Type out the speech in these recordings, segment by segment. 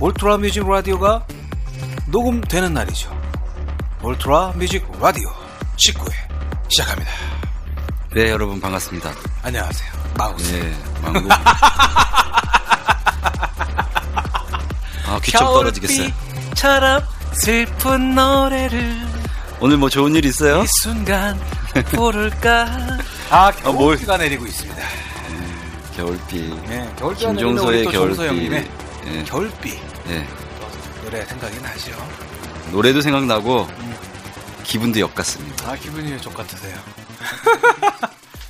울트라 뮤직 라디오가 녹음되는 날이죠. 울트라 뮤직 라디오 19회 시작합니다. 네, 여러분 반갑습니다. 안녕하세요. 마우스. 네, 망고. 아, 귀 좀 떨어지겠어요. 겨울비처럼 슬픈 노래를 오늘 뭐 좋은 일 있어요? 이 순간 부를까? 아, 뭘. 겨울비가 내리고 있습니다. 겨울비. 네, 우리 김종서의 또 겨울비. 네, 겨울비 네. 노래 생각이 나죠. 노래도 생각나고 기분도 역 같습니다. 아, 기분이 왜 족같으세요?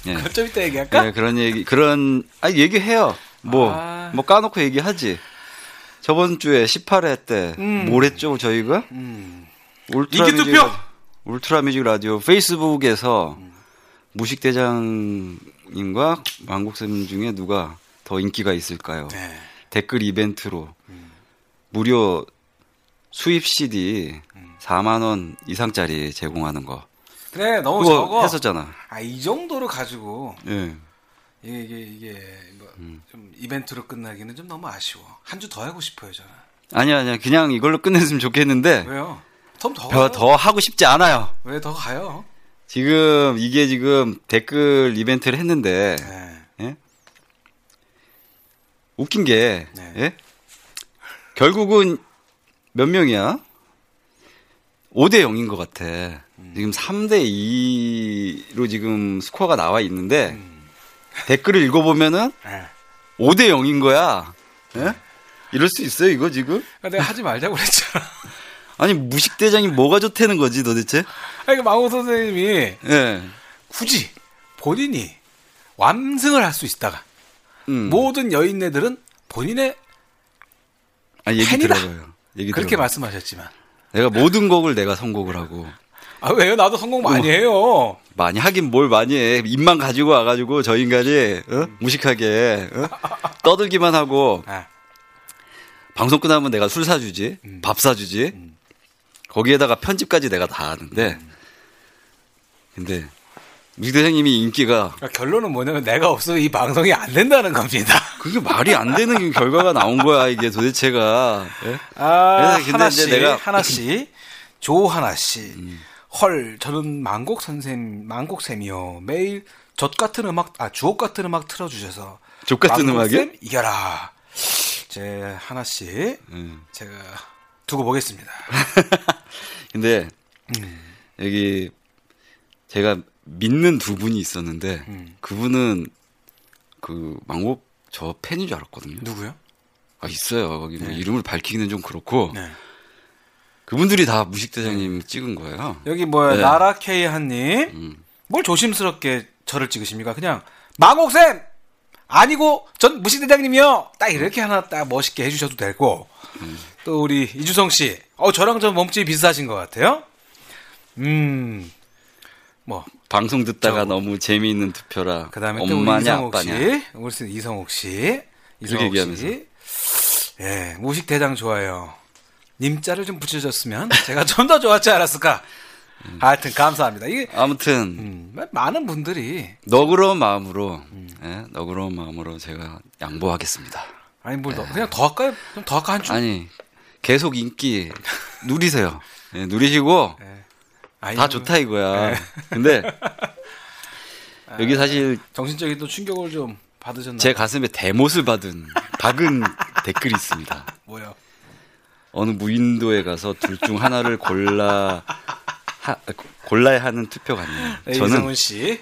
네. 좀 이따 얘기할까? 네, 그런 얘기, 그런, 아, 얘기해요. 뭐, 아. 뭐 까놓고 얘기하지. 저번 주에 18회 때, 음. 뭘 했죠, 저희가? 음. 울트라 인기 투표! 라- 울트라 뮤직 라디오 페이스북에서 무식 대장님과 왕국 쌤 중에 누가 더 인기가 있을까요? 네. 댓글 이벤트로 무료 수입 CD 4만 원 이상짜리 제공하는 거. 그래, 너무 적어. 했었잖아. 아, 이 정도로 가지고 예. 이게 이게 이게 뭐 음. 좀 이벤트로 끝나기는 좀 너무 아쉬워. 한 주 더 하고 싶어요, 저는. 아니야, 아니야. 그냥 이걸로 끝냈으면 좋겠는데 왜요? 좀더 더, 더 하고 싶지 않아요. 왜 더 가요? 지금 이게 지금 댓글 이벤트를 했는데 네. 예? 웃긴 게 네. 예? 결국은 몇 명이야? 5대 0인 것 같아. 음. 지금 3대 2로 지금 스코어가 나와 있는데 음. 댓글을 읽어보면은 네. 5대 0인 거야. 예? 이럴 수 있어요, 이거 지금? 아, 내가 하지 말자고 그랬잖아. 아니, 무식대장이 뭐가 좋다는 거지, 도대체? 아니, 그 망호 선생님이 예. 굳이 본인이 완승을 할 수 있다가 음. 모든 여인네들은 본인의 아니, 얘기 팬이다. 들어봐요. 얘기 그렇게 들어봐요. 말씀하셨지만 내가 모든 곡을 내가 선곡을 하고 아 왜요? 나도 성공 많이 해요. 많이 하긴 뭘 많이 해. 입만 가지고 와가지고 저 인간이 어? 무식하게 어? 떠들기만 하고 아, 방송 끝나면 내가 술 사주지, 음. 밥 사주지. 거기에다가 편집까지 내가 다 하는데 음. 근데 무식대장님이 인기가 그러니까 결론은 뭐냐면 내가 없으면 이 방송이 안 된다는 겁니다. 그게 말이 안 되는 결과가 나온 거야 이게 도대체가. 예? 아, 그래서 근데 하나 이제 씨, 내가- 하나 씨, 조하나 씨. 헐, 저는 만곡 선생, 만곡 쌤이요. 매일 젖 같은 음악, 아 주옥 같은 음악 틀어주셔서 족 같은? 쌤 이겨라. 제 하나 씨, 음. 제가 두고 보겠습니다. 근데 음. 여기 제가 믿는 두 분이 있었는데 음. 그분은 그 망곡 저 팬인 줄 알았거든요. 누구요? 아 있어요. 거기 뭐 네. 이름을 밝히기는 좀 그렇고 네. 그분들이 다 무식 대장님 찍은 거예요. 여기 뭐야 네. 나라 K 한님, 음. 뭘 조심스럽게 저를 찍으십니까? 그냥 망곡 쌤 아니고 전 무시대장님이요. 딱 이렇게 하나 딱 멋있게 해주셔도 되고 또 우리 이주성 씨, 어 저랑 좀 몸집이 비슷하신 것 같아요. 음, 뭐 방송 듣다가 저- 너무 재미있는 투표라. 그다음에 또 우리 이성옥. 씨, 우리 씨 이성옥 씨, 이성옥. 씨, 예 무식 대장 좋아요. 님자를 좀 붙여줬으면 제가 좀 더 좋았지 않았을까. 하여튼 감사합니다. 이게 아무튼 음, 많은 분들이 너그러운 마음으로 예, 너그러운 마음으로 제가 양보하겠습니다. 아니 뭘 더, 그냥 더 할까요? 좀 더 할까 한 줄? 아니 계속 인기 누리세요. 예, 누리시고 예. 아니, 다 뭐, 좋다 이거야. 네. 근데 여기 사실 정신적인 또 충격을 좀 받으셨나요? 제 가슴에 대못을 받은 박은 댓글이 있습니다. 뭐요? 어느 무인도에 가서 둘 중 하나를 골라 하, 골라야 하는 투표 같네요. 네, 저는 씨.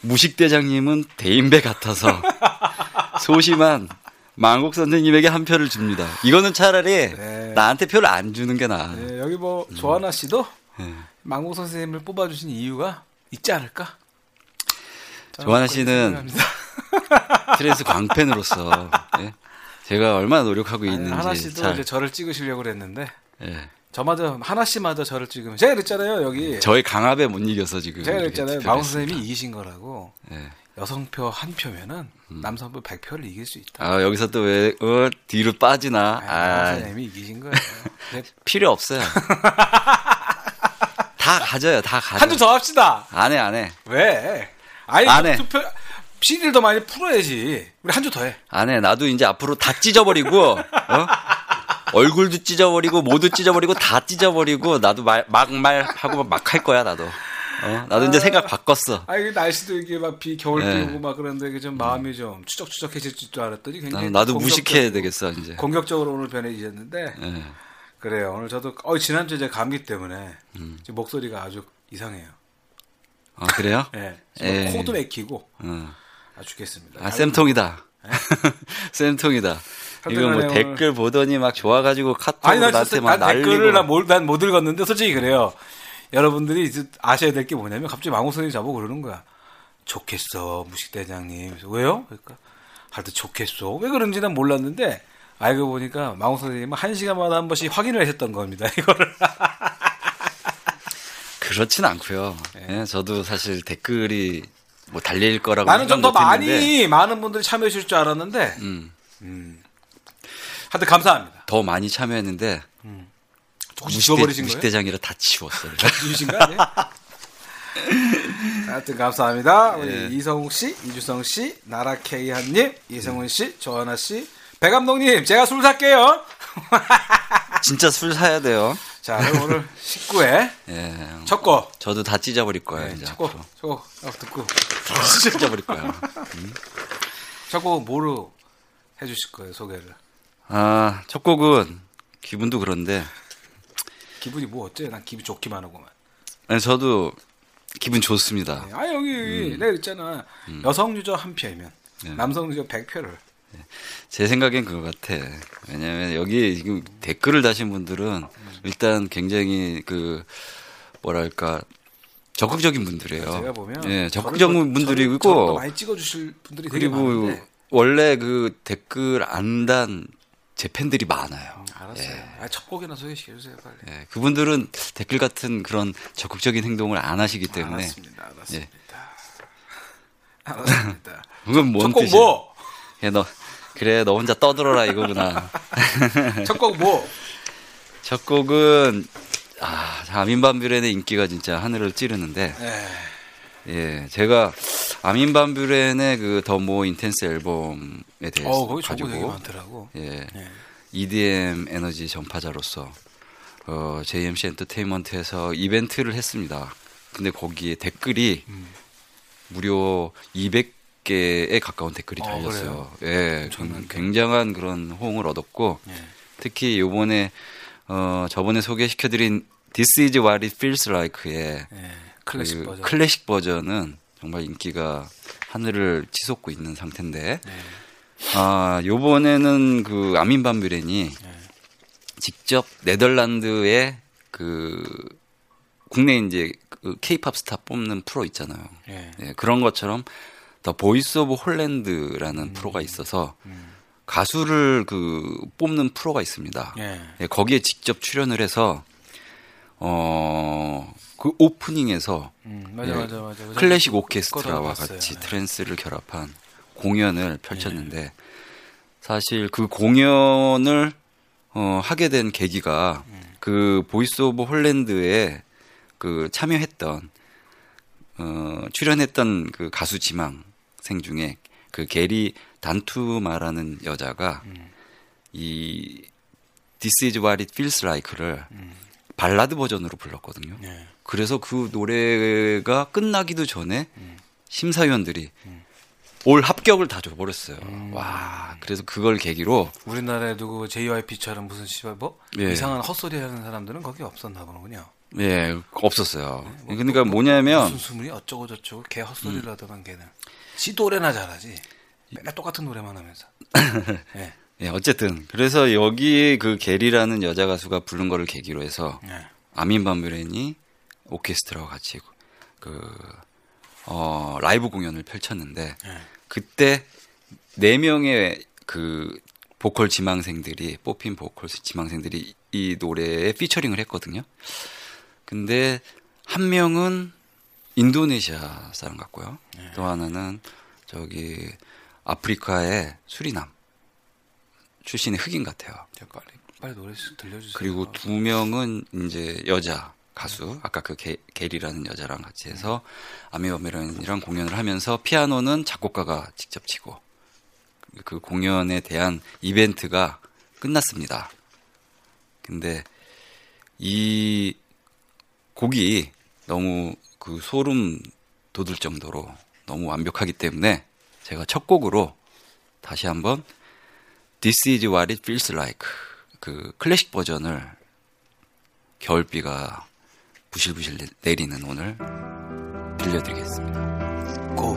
무식 대장님은 대인배 같아서 소심한 만곡 선생님에게 한 표를 줍니다. 이거는 차라리 네. 나한테 표를 안 주는 게 나아. 네, 여기 뭐 조하나 씨도 네. 만곡 선생님을 뽑아주신 이유가 있지 않을까? 조하나 씨는. trance 광팬으로서 예, 제가 얼마나 노력하고 아니, 있는지 하나 씨도 잘 이제 저를 찍으시려고 그랬는데 예. 저마저 하나 씨마저 저를 찍으면 제가 그랬잖아요 여기 저의 강압에 못 이겨서 지금 제가 그랬잖아요 망고. 선생님이 이기신 거라고 예. 여성표 한 표면은 남성표 100표를 이길 수 있다. 아 여기서 또 왜 어, 뒤로 빠지나? 아, 아, 선생님이 이기신 거예요. 네. 필요 없어요. 다 가져요, 다 가져. 한주 더 합시다. 안 해, 안 해. 왜? 아니 안 해. 투표 CD를 더 많이 풀어야지. 우리 한 주 더 해. 안 해. 나도 이제 앞으로 다 찢어버리고, 어? 얼굴도 찢어버리고, 모두 찢어버리고, 다 찢어버리고, 나도 말, 막 말하고 막 할 거야, 나도. 어? 나도 이제 생각 바꿨어. 아 이게 날씨도 이게 막 비 겨울 비 네. 오고 막 그런데 이게 좀 마음이 좀 추적추적해질 줄 알았더니 굉장히 나도, 나도 무식해야 되겠어, 이제. 공격적으로 오늘 변해지셨는데 예. 그래요. 오늘 저도 어 지난주에 제가 감기 때문에 음. 지금 목소리가 아주 이상해요. 아, 그래요? 예. 예. 코도 막히고 어. 아 죽겠습니다. 아, 쌤통이다. 쌤통이다. 이거 뭐 댓글 보더니 막 좋아가지고 아니 카톡으로 난 나한테 진짜 막난 댓글을. 난못 읽었는데 솔직히 그래요. 여러분들이 이제 아셔야 될 게 뭐냐면 갑자기 선생님이 저보고 그러는 거야. 좋겠어 무식대장님. 왜요? 그러니까 하여튼 좋겠어. 왜 그런지 난 몰랐는데 알고 보니까 망호 선생님은 한 시간마다 한 번씩 확인을 하셨던 겁니다. 이거를. 그렇진 않고요. 예, 저도 사실 댓글이 뭐 달릴 거라고 나는 좀 더 많이 많은 분들이 참여해 주실 줄 알았는데 음, 하여튼 감사합니다. 더 많이 참여했는데 지워버리신 거예요? 무식대장이라 다 거 아니에요? 하여튼 감사합니다. 우리 예. 이성욱 씨, 이주성 씨, 나라 K 한님, 이성훈 씨, 조하나 씨, 배 감독님, 제가 술 살게요. 진짜 술 사야 돼요. 자, 오늘 19회 예, 첫 곡. 저도 다 찢어버릴 거예요. 네, 첫. 첫 곡, 어, 듣고. 다 찢어버릴 거예요. 첫 곡은 뭐로 해주실 거예요, 소개를? 아, 첫 곡은 기분도 그런데 기분이 뭐 어때요? 난 기분 좋기만 하고만. 아니, 저도 기분 좋습니다. 아, 여기, 내가 그랬잖아. 여성 유저 한 표이면, 네. 남성 유저 100표를. 제 생각엔 그거 같아. 왜냐면 여기 지금 댓글을 다신 분들은 일단 굉장히 그 뭐랄까 적극적인 분들이에요. 제가 보면. 예, 적극적인 분들이고 많이 찍어주실 분들이 되게 그리고 많은데. 원래 그 댓글 안 단 제 팬들이 많아요. 알았어요. 예. 아, 첫 곡이나 소개시켜 주세요, 빨리. 예, 그분들은 댓글 같은 그런 적극적인 행동을 안 하시기 때문에 알았습니다. 알았습니다. 예. 알았습니다. 그건 뭔 뜻이야? 뭐? 예, 너 그래 너 혼자 떠들어라 이거구나. 첫 곡 뭐? 첫 곡은 아, 아민반뷰렌의 인기가 진짜 하늘을 찌르는데 예. 예, 제가 아민반뷰렌의 그 더 모 인텐스 앨범에 대해서 어, 거기 가지고 거 되게 많더라고. 예, 예. EDM 에너지 전파자로서 어, JMC 엔터테인먼트에서 이벤트를 했습니다. 근데 거기에 댓글이 음. 무려 200 개에 가까운 댓글이 어, 달렸어요. 예, 엄청난데. 굉장한 그런 호응을 얻었고 예. 특히 요번에 어, 저번에 소개시켜드린 This is what it feels like의 예. 클래식 그 버전. 클래식 버전은 정말 인기가 하늘을 치솟고 있는 상태인데 예. 아 요번에는 그 아민 반뷰렌이 예. 직접 네덜란드의 그 국내 이제 그 케이팝 스타 뽑는 프로 있잖아요. 예. 예, 그런 것처럼 The Voice of Holland라는 프로가 있어서 음. 가수를 그 뽑는 프로가 있습니다. 예. 예, 거기에 직접 출연을 해서 어, 그 오프닝에서 음, 맞아, 예, 맞아, 맞아. 맞아. 클래식 그거도 오케스트라와. 같이 네. trance를 결합한 공연을 펼쳤는데 사실 그 공연을 어, 하게 된 계기가 음. 그 Voice of Holland에 그 참여했던 어, 출연했던 그 가수 지망생 중에 그 게리 단투마라는 여자가 음. 이 This is what it feels like를 발라드 버전으로 불렀거든요. 예. 그래서 그 노래가 끝나기도 전에 음. 심사위원들이 all 합격을 다 줘버렸어요. 음. 와, 그래서 그걸 계기로 우리나라에 누구 JYP처럼 무슨 씨발 뭐 예. 이상한 헛소리 하는 사람들은 거기 없었나 보군요. 예, 없었어요. 그러니까 뭐 냐면 무슨 수문이 어쩌고 저쩌고 개 헛소리를 하더만 걔는. 지 노래나 잘하지. 맨날 똑같은 노래만 하면서. 예. 예, 어쨌든 그래서 여기에 그 게리라는 여자 가수가 부른 거를 계기로 해서 예. 아민 반브렌이 오케스트라와 같이 그 어, 라이브 공연을 펼쳤는데 예. 그때 네 명의 그 보컬 지망생들이 뽑힌 보컬 지망생들이 이 노래에 피처링을 했거든요. 근데 한 명은 인도네시아 사람 같고요. 또 하나는 저기 아프리카의 수리남 출신의 흑인 같아요. 자, 빨리 빨리 노래 좀 들려주세요. 그리고 두 명은 이제 여자 가수 아까 그 게, 게리라는 여자랑 같이 해서 아미바메런이랑 공연을 하면서 피아노는 작곡가가 직접 치고 그 공연에 대한 이벤트가 끝났습니다. 근데 이 곡이 너무 그 소름 돋을 정도로 너무 완벽하기 때문에 제가 첫 곡으로 다시 한번 This is what it feels like 그 클래식 버전을 겨울비가 부실부실 내- 내리는 오늘 들려드리겠습니다. 고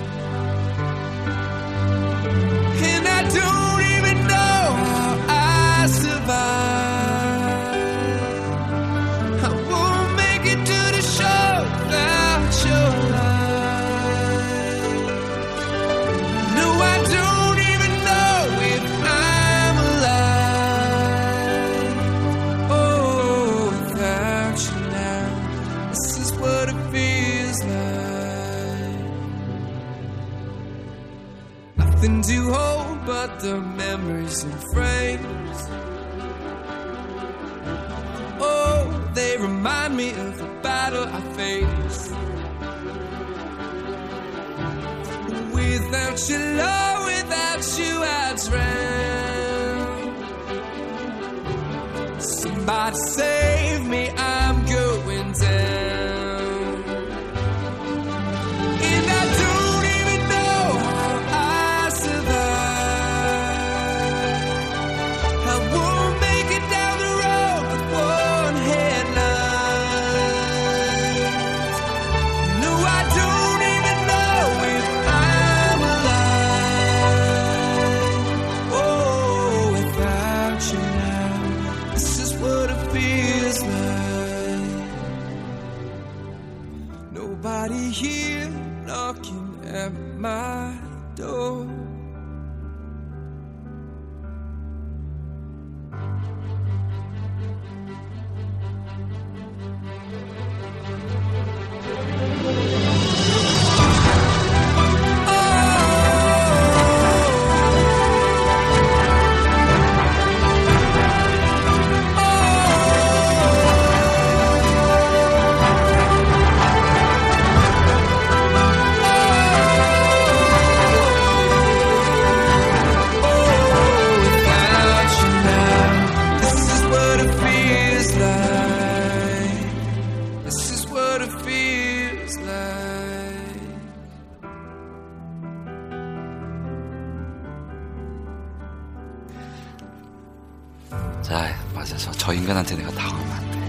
자, 맞아. 저, 저 인간한테 내가 당하면 안 돼.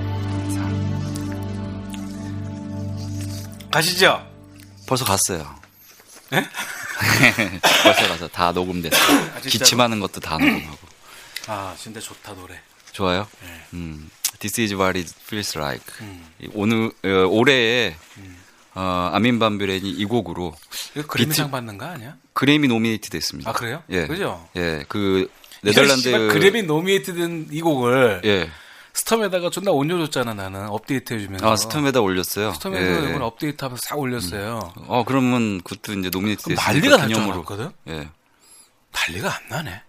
가시죠. 벌써 갔어요. 벌써 가서 다 녹음됐어. 아? 기침하는 것도 다 녹음하고. 아, 진짜 좋다 노래. 좋아요? 네. 음, This is what it feels like. 음. 이 오늘, 어, 올해에, 어, 아민 반뷰렌이 이 곡으로 이거 그래미상 받는 거 아니야? 그래미 노미네이트 됐습니다. 아 그래요? 예. 그죠? 예, 그, 네덜란드. 씨발 그래미 노미네이트된 이 곡을 예. 스톰에다가 존나 올려줬잖아 나는 업데이트 해주면서. 아 스톰에다 올렸어요. 스톰에서 예. 이번 업데이트하면서 싹 올렸어요. 어 그러면 그것도 이제 노미네이트 난리가 날줄 기념으로. 알았거든. 예. 난리가 안 나네.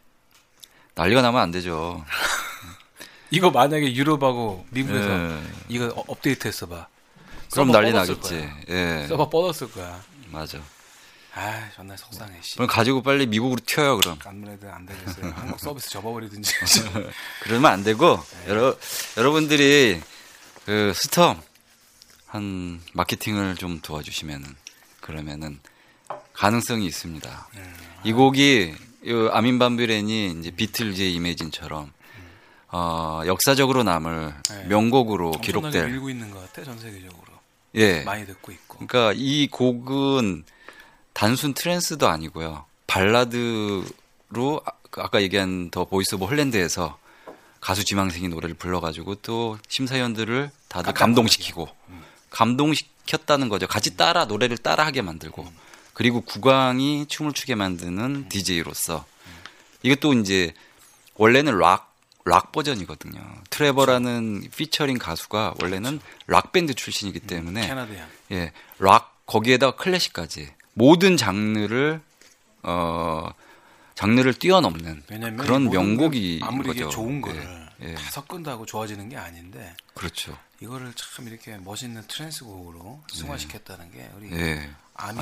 난리가 나면 안 되죠. 이거 만약에 유럽하고 미국에서 예. 이거 어- 업데이트했어 봐. 그럼 난리 나겠지. 거야. 예. 서버 뻗었을 거야. 맞아. 아, 존나 속상해. 씨. 그럼 가지고 빨리 미국으로 튀어요 그럼. 안무래도 안 되겠어요. 한국 서비스 접어버리든지. 그러면 안 되고 네. 여러 여러분들이 그 스톰 한 마케팅을 좀 도와주시면은 그러면은 가능성이 있습니다. 음. 이 곡이 이 아민 반비렌이 이제 비틀즈의 이매진처럼 어, 역사적으로 남을 네. 명곡으로 기록될 밀고 있는 것 같아 전 세계적으로. 예. 많이 듣고 있고. 그러니까 이 곡은 단순 트랜스도 아니고요. 발라드로 아- 아까 얘기한 The Voice of Holland에서 가수 지망생이 노래를 불러가지고 또 심사위원들을 다들 감동시키고 감동시켰다는 거죠. 같이 따라 노래를 따라하게 만들고 그리고 국왕이 춤을 추게 만드는 DJ로서 이것도 이제 원래는 락, 락 버전이거든요. 트레버라는 피처링 가수가 원래는 락 밴드 출신이기 때문에 캐나다야. 예, 락 거기에다 클래식까지 모든 장르를 어 장르를 뛰어넘는 그런 명곡이 건 아무리 이게 거죠. 좋은 예, 거를 예. 다 섞는다고 좋아지는 게 아닌데 그렇죠. 이거를 참 이렇게 멋있는 트랜스 곡으로 승화시켰다는 게 우리 예. 아민의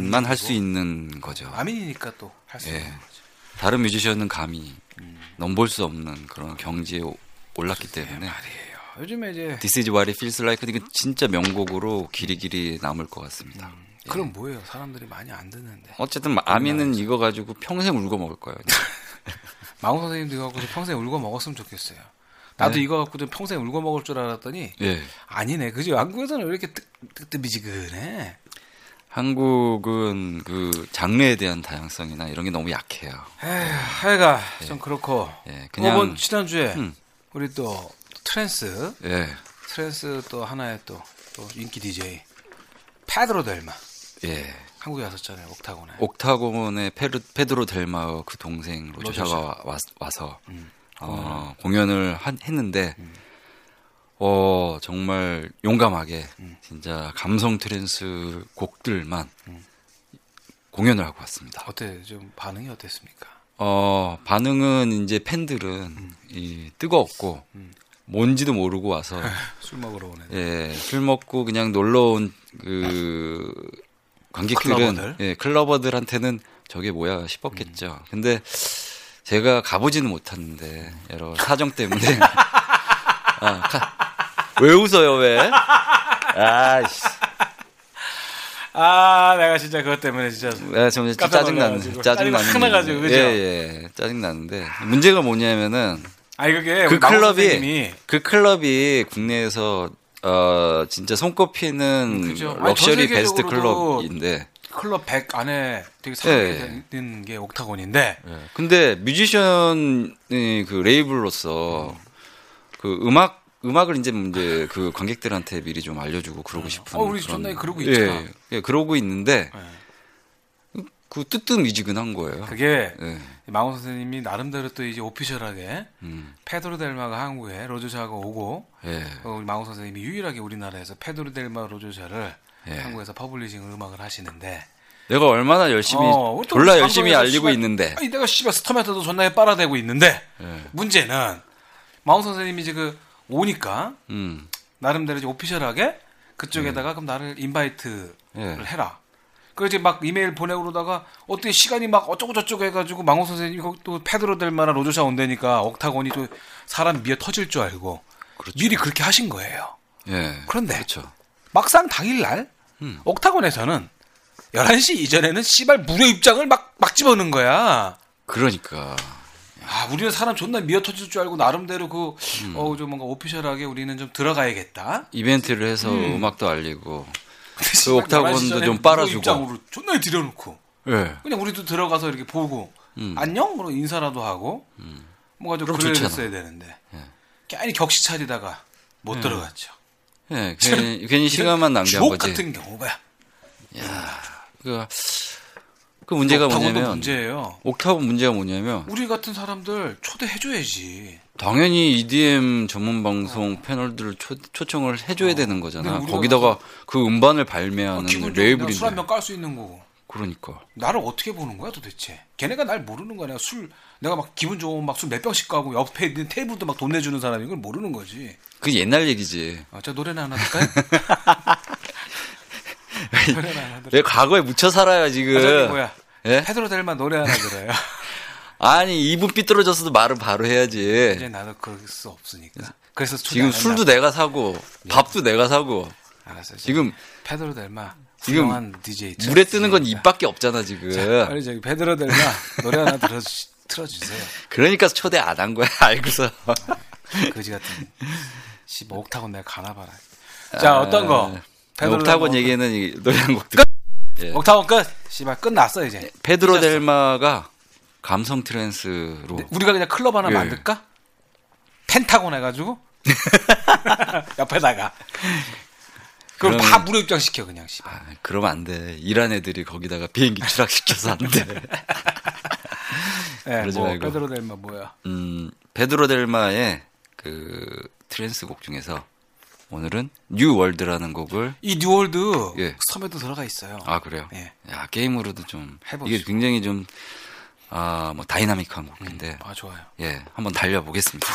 아민만 할 수 있는 거죠. 아민이니까 또 할수 예. 있는 거죠. 다른 뮤지션은 감히 음. 넘볼 수 없는 그런 경지에 오- 올랐기 네, 때문에 말이에요. 요즘에 이제 This is what it feels like 이거 진짜 명곡으로 길이 길이 남을 것 같습니다. 음. 그럼 뭐예요? 사람들이 많이 안 듣는데. 어쨌든 아민은 이거 가지고 평생 울고 먹을 거예요. 마우 선생님도 이거 갖고서 평생 울고 먹었으면 좋겠어요. 나도 네. 이거 갖고도 평생 울고 먹을 줄 알았더니 예. 아니네. 그죠? 한국에서는 왜 이렇게 뜨, 뜨뜨미지근해? 한국은 그 장르에 대한 다양성이나 이런 게 너무 약해요. 에휴, 하여간 좀 그렇고. 예, 그냥 이번 지난주에 음. 우리 또 트랜스, 예, 트랜스 또 하나의 또, 또 인기 DJ 페드로 델마 예. 한국에 왔었잖아요. 옥타곤에. 옥타곤의 페르, 페드로 델마의 그 동생 로저샤. 로저샤가 와, 와서 음. 어, 공연을 한- 했는데 음. 어 정말 용감하게 음. 진짜 감성 트랜스 곡들만 음. 공연을 하고 왔습니다. 어때? 좀 반응이 어땠습니까? 어 반응은 이제 팬들은 이 뜨거웠고 음. 뭔지도 모르고 와서 술 먹으러 오네. 예, 술 먹고 그냥 놀러 온 그 관객들은 클러버들? 예, 클러버들한테는 저게 뭐야 싶었겠죠. 근데 제가 가보지는 못했는데 여러 사정 때문에 아, 가- 왜 웃어요 왜? 아씨, 아, 내가 진짜 그것 때문에 진짜 네, 정말 짜증 나는. 짜증 나는 나가지고, 그죠? 예, 예, 짜증 나는데 문제가 뭐냐면은 아니 그게 그 클럽이 그 클럽이 국내에서 어 진짜 손꼽히는 그죠. 아니, 럭셔리 전 베스트 클럽인데 클럽 100 안에 되게 상위에 예. 있는 게 옥타곤인데 예. 근데 뮤지션이 그 레이블로서 그 음악 음악을 이제 이제 그 관객들한테 미리 좀 알려주고 그러고 싶은 어, 우리 존나 그러고 있잖아. 예, 예, 그러고 있는데 예. 그 뜨뜻미지근한 거예요. 그게 예. 마고 선생님이 나름대로 또 이제 오피셜하게 음. 페드로 델마가 한국에 로조샤가 오고 예. 어, 우리 마고 선생님이 유일하게 우리나라에서 페드로 델마 로조샤를 예. 한국에서 publishing 음악을 하시는데 내가 얼마나 열심히 어, 또 졸라 우리 열심히 알리고 씨발- 있는데 아니 내가 씨발 스톰에서도 존나게 빨아대고 있는데 예. 문제는 마고 선생님이 이제 그 오니까 음. 나름대로 이제 official하게 그쪽에다가 그럼 나를 invite를 예. 해라. 그 이제 막 이메일 보내고 그러다가 어떻게 시간이 막 어쩌고 저쩌고 해가지고 마고 선생님이 또 페드로 델마 로저샤 온다니까 옥타곤이 또 사람 미어 터질 줄 알고 그렇죠. 미리 그렇게 하신 거예요. 예. 그런데 그렇죠. 막상 당일날 음. 옥타곤에서는 11시 이전에는 씨발 무료 입장을 막, 막 집어넣는 거야. 그러니까 아, 우리는 사람 존나 미어 터질 줄 알고 나름대로 그, 음. 어, 좀 뭔가 오피셜하게 우리는 좀 들어가야겠다. 이벤트를 해서 음. 음. 악도 알리고 그 옥타곤도 11시 전에 좀 빨아주고. 입장으로 존나 들여놓고. 예. 그냥 우리도 들어가서 이렇게 보고 음. 안녕 뭐 인사라도 하고 뭐가 좀 그럼 그래 좋잖아. 했어야 되는데 예. 괜히 격시 차리다가 못 예. 들어갔죠. 예, 괜히, 괜히 시간만 낭비한 거지. 같은 경우가 그, 그 문제가 뭐냐면 문제예요. 옥타곤 문제가 뭐냐면 우리 같은 사람들 초대해줘야지. 당연히 EDM 전문 방송 패널들을 초, 초청을 해줘야 되는 근데 거잖아. 거기다가 그 음반을 아, 발매하는 좋은 레이블인데. 술한 병 깔 수 있는 거고. 그러니까. 나를 어떻게 보는 거야 도대체? 걔네가 날 모르는 거야. 내가 술 내가 막 기분 좋으면 막술 몇 병씩 까고 옆에 있는 테이블도 막 돈 내주는 사람인 걸 모르는 거지. 그 옛날 얘기지. 아, 저 노래나 하나 들까요? 노래나 하나 들. 왜 과거에 묻혀 살아요 지금? 아, 뭐야? 예? 페드로 델마 노래 하나 들어요. 아니 이분 삐뚤어졌어도 말은 바로 해야지. 이제 나도 그럴 수 없으니까. 그래서 지금 안 술도. 내가 사고 밥도 내가 사고 알았어. 지금 페드로 델마 지금 DJ 물에 뜨는 건. 입밖에 없잖아 지금. 자, 빨리 저기 페드로 델마 노래 하나 들어 틀어주세요. 그러니까 초대 안 한 거야 알고서. 거지 같은. 씨, 뭐 옥타곤 내가 가나 봐라. 자, 어떤 거? 페드로 아, 옥타곤 델마 얘기는 이 노래 한곡 듣. 예. 옥타곤 끝. 씨발 끝났어 이제. 페드로 찢었어. 델마가 감성 트랜스로 우리가 그냥 클럽 하나 예. 만들까? 펜타곤 해가지고 옆에다가. 그럼 다 무료 입장시켜 그냥 씨발. 아, 그러면 안 돼. 일한 애들이 거기다가 비행기 추락시켜서 안 돼. 예, 그러지 뭐 말고. 페드로 델마 뭐야? 음, 페드로 델마의 그 트랜스 곡 중에서 오늘은 New World라는 곡을 이 New World 예. 스톰에도 들어가 있어요. 아 그래요. 예. 야 게임으로도 좀 해보시고. 이게 굉장히 좀 아, 뭐 dynamic한 곡인데 아 좋아요. 예, 한번 달려 보겠습니다.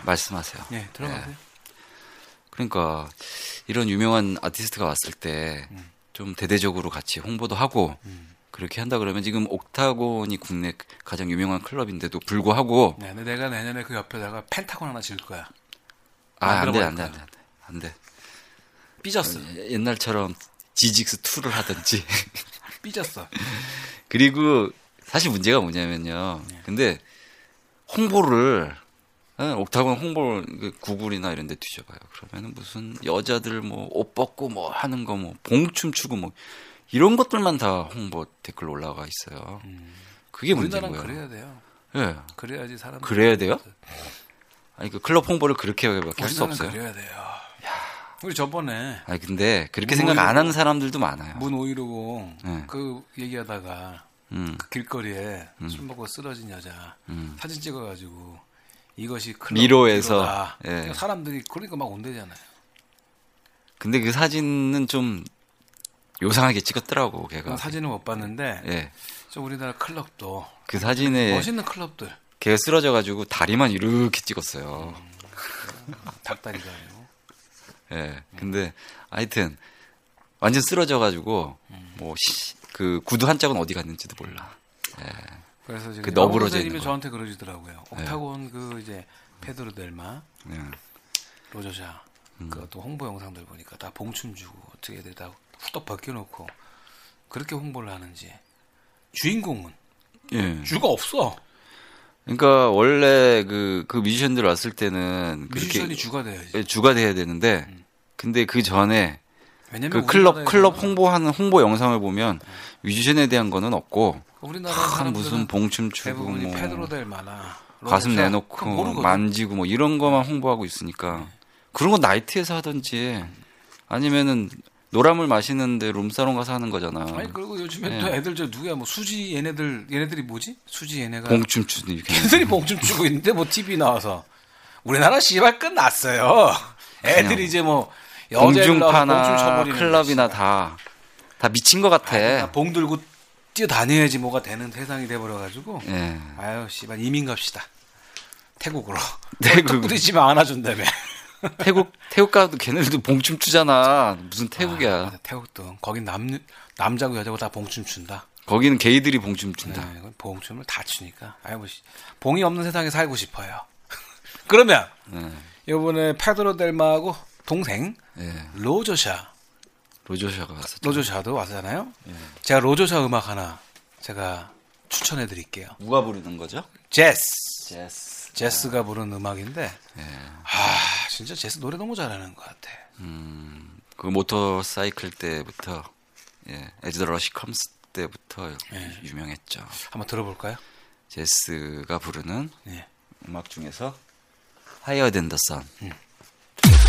예. 말씀하세요. 예, 들어가세요. 그러니까 이런 유명한 아티스트가 왔을 때 좀 대대적으로 같이 홍보도 하고 그렇게 한다 그러면 지금 옥타곤이 국내 가장 유명한 클럽인데도 불구하고 네, 내가 내년에 그 옆에다가 펜타곤 하나 질 거야. 아, 안 돼, 안 돼. 안 돼, 안 돼. 삐졌어. 옛날처럼 지직스 2를 하든지. 삐졌어. 그리고 사실 문제가 뭐냐면요. 네. 근데 홍보를 예, 옥타곤 홍보 그 구글이나 이런 데 뒤져봐요. 그러면은 무슨 여자들 뭐 옷 벗고 뭐 하는 거 뭐 봉춤 추고 뭐 이런 것들만 다 홍보 댓글 올라가 있어요. 그게 문제인 음. 거예요. 그래야 돼요. 예. 그래야지 사람. 그래야 돼요? 아니 그 클럽 홍보를 그렇게밖에 할 수 없어요. 그래야 돼요. 우리 저번에 아니 근데 그렇게 뭐 생각 안 이거- 하는 사람들도 많아요. 문 오이르고 네. 그 얘기하다가 음. 그 길거리에 술 먹고 쓰러진 여자 음. 사진 찍어가지고 이것이 미로에서. 예. 그러니까 사람들이 그러니까 막 온대잖아요. 근데 그 사진은 좀 요상하게 찍었더라고 걔가. 그 사진은 못 봤는데 예. 저 우리나라 클럽도 그 사진에 멋있는 클럽들 걔가 쓰러져 가지고 다리만 이렇게 찍었어요. 닭다리가 아니고 예. 근데 하여튼 완전 쓰러져 가지고 음. 뭐그 구두 한 짝은 어디 갔는지도 몰라. 그래서 지금 그 선생님이 있는 거. 저한테 그러시더라고요. 옥타곤 그 이제 페드로 델마 예. 로저샤 음. 그또 홍보 영상들 보니까 다 봉춤 주고 어떻게 애들 다 후딱 벗겨놓고 그렇게 홍보를 하는지 주인공은 예. 주가 없어. 그러니까 원래 그, 그 뮤지션들 왔을 때는 뮤지션이 그렇게 주가 돼야지. 예, 주가 돼야 되는데 근데 그 전에 그 클럽 클럽 홍보하는 홍보 영상을 보면 뮤지션에 대한 거는 없고 우리나라 한 사람들은 무슨 봉춤 추고 뭐 페드로 델 마나 가슴 내놓고. 만지고 뭐 이런 거만 홍보하고 있으니까 그런 건 나이트에서 하든지 아니면은 노람을 마시는데 룸사롱 가서 하는 거잖아. 아니 그리고 요즘에 예. 또 애들 저 누구야 뭐 수지 얘네들 얘네들이 뭐지 수지 얘네가 봉춤 추는 이렇게. 걔들이 봉춤 추고 있는데 뭐 TV 나와서 우리나라 씨발 끝났어요. 애들이 이제 뭐 공중파나 클럽이나. 다 다 미친 것 같아. 다봉 들고 뛰어다녀야지 뭐가 되는 세상이 돼버려가지고 예. 아유 씨발 이민 갑시다 태국으로 태국. 뿌리지만 안아준다며 태국 태국 가도 걔네들도 봉춤 추잖아. 무슨 태국이야. 아, 태국도 거긴 남 남자고 여자고 다 봉춤 춘다 거기는 게이들이 봉춤 춘다. 네, 봉춤을 다 추니까 아유 뭐 씨, 봉이 없는 세상에 살고 싶어요 그러면 네. 이번에 페드로 델마하고 동생 예. 로저샤 로조샤가 왔었죠. 로저샤도 왔잖아요 제가 로저샤 음악 하나 제가 추천해 드릴게요 누가 부르는 거죠? 제스 제스. 제스가 부른 음악인데 예. 아 진짜 제스 노래 너무 잘하는 것 같아 그 모터사이클 때부터 예, 에즈 더 러시 컴스 때부터 예. 유명했죠. 한번 들어볼까요? 제스가 부르는 예. 음악 중에서 Than the Sun. 진짜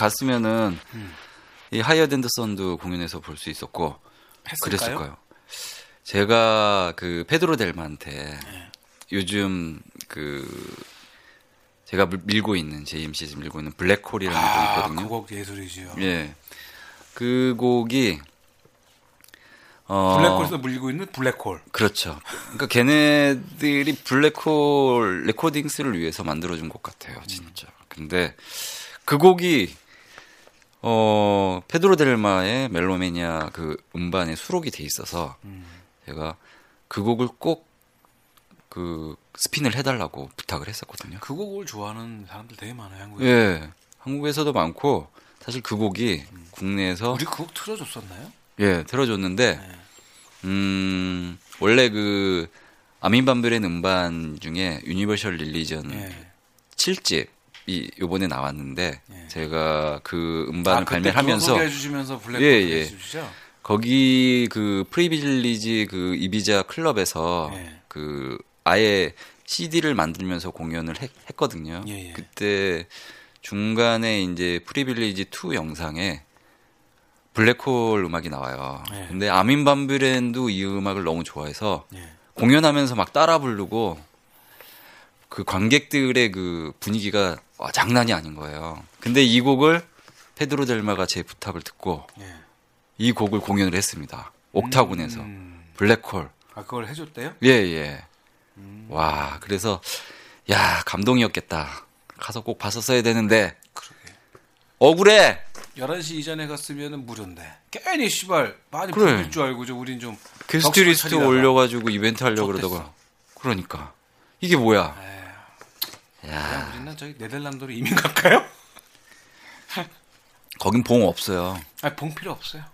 갔으면은 이 하이어 댄더 선도 공연에서 볼 수 있었고 했을까요? 그랬을 거예요. 제가 그 페드로 델마한테 네. 요즘 그 제가 밀- 밀고 있는 JMC에서 밀고 있는 블랙홀이라는 곡이 아, 있거든요. 그곡 예술이지요. 예. 그 곡이 어 블랙홀에서 물리고 있는 블랙홀. 그렇죠. 그러니까 걔네들이 블랙홀 레코딩스를 위해서 만들어준 곡 같아요, 진짜. 근데 그 곡이 어 페드로 델마의 Melomania 그 음반에 수록이 돼 있어서 제가 그 곡을 꼭 그 스핀을 해달라고 부탁을 했었거든요. 그 곡을 좋아하는 사람들 되게 많아요, 한국에. 예, 한국에서도 많고 사실 그 곡이 국내에서 우리 그 곡 틀어줬었나요? 예, 틀어줬는데, 네. 음, 원래 그, 아민 반 뷰렌의 음반 중에 Universal Religion 예. 7집 이 요번에 나왔는데, 예. 제가 그 음반을 아, 그때 발매를 그거 하면서, 소개해 주시면서 블랙홀 예, 예. 거기 그 Privilege 그 이비자 클럽에서 예. 그 아예 CD를 만들면서 공연을 했, 거든요 예, 예. 그때 중간에 이제 Privilege 2 영상에 블랙홀 음악이 나와요. 예. 근데 아민 반 뷰렌도 이 음악을 너무 좋아해서 예. 공연하면서 막 따라 부르고 그 관객들의 그 분위기가 와, 장난이 아닌 거예요. 근데 이 곡을 페드로 델마가 제 부탁을 듣고 예. 이 곡을 공연을 했습니다. 옥타곤에서 음. 블랙홀. 아, 그걸 해줬대요? 예 예. 음. 와 그래서 야 감동이었겠다. 가서 꼭 봤었어야 되는데 그러게. 억울해. 11시 이전에 갔으면 무료인데. 괜히 씨발 많이 그래. 풀릴 줄 알고 저 우린 좀 게스트 덕수를 리스트. 올려가지고 이벤트 하려고. 그러다가 그러니까 이게 뭐야? 에휴, 야 우리는 저기 네덜란드로 이민 갈까요? 거긴 봉 없어요. 아, 봉 필요 없어요.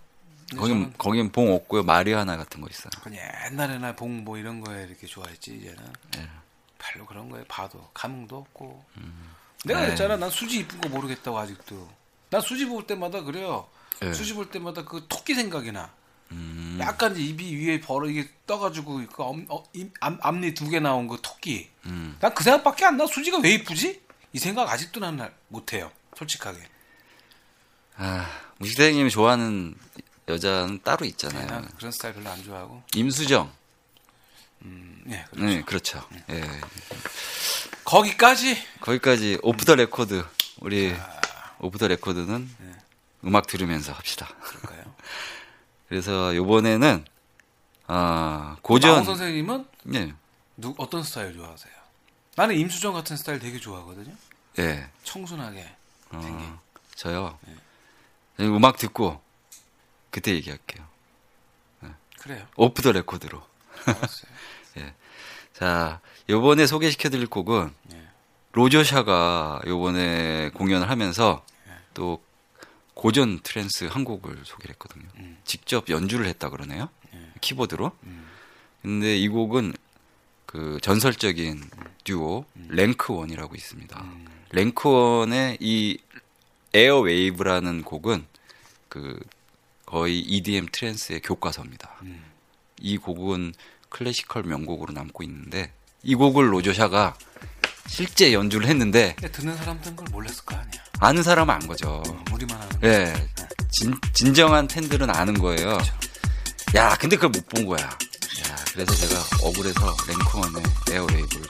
거긴 저는 거긴 봉 없고요. 마리아나 같은 거 있어요. 그냥 옛날에나 봉 뭐 이런 거에 이렇게 좋아했지 이제는 예. 별로 그런 거에 봐도 감흥도 없고 내가 네. 그랬잖아 난 수지 이쁜 거 모르겠다고 아직도 난 수지 볼 때마다 그래요 예. 수지 볼 때마다 그 토끼 생각이 나 음, 약간 이제 입이 위에 벌어 이게 떠가지고 그 엄, 어, 입, 앞, 앞니 두 개 나온 그 토끼 음. 난그 생각밖에 안 나 수지가 왜 이쁘지 이 생각 아직도 난날 못해요 솔직하게 아 무식대장님이 좋아하는 여자는 따로 네, 있잖아요. 난 그런 스타일 별로 안 좋아하고 임수정. 음, 예, 그렇죠. 네, 그렇죠. 예. 거기까지 거기까지 off the record 우리 오프 더 레코드는 음악 들으면서 합시다. 그럴까요 그래서 요번에는 아 마홍 고전 선생님은 예. 누, 어떤 스타일 좋아하세요? 나는 임수정 같은 스타일 되게 좋아하거든요. 예. 청순하게. 어, 저요. 음악 듣고 그때 얘기할게요. 그래요. 오프 더 레코드로. 알았어요. 자, 요번에 소개시켜 드릴 곡은 예. 로저샤가 요번에 공연을 하면서 또 고전 trance 한 곡을 소개를 했거든요. 음. 직접 연주를 했다 그러네요. 예. 키보드로. 음. 근데 이 곡은 그 전설적인 듀오 Rank One이라고 있습니다. 음. Rank One의 이 Airwave라는 곡은 그 거의 EDM trance의 교과서입니다. 음. 이 곡은 classical 명곡으로 남고 있는데 이 곡을 로저샤가 실제 연주를 했는데 듣는 사람들은 그걸 몰랐을 거 아니야. 아는 사람은 안 거죠. 어, 우리만 아는 예. 진, 진정한 팬들은 아는 거예요. 야, 근데 그걸 못 본 거야. 야, 그래서 제가 억울해서 Rank One의 Airwave를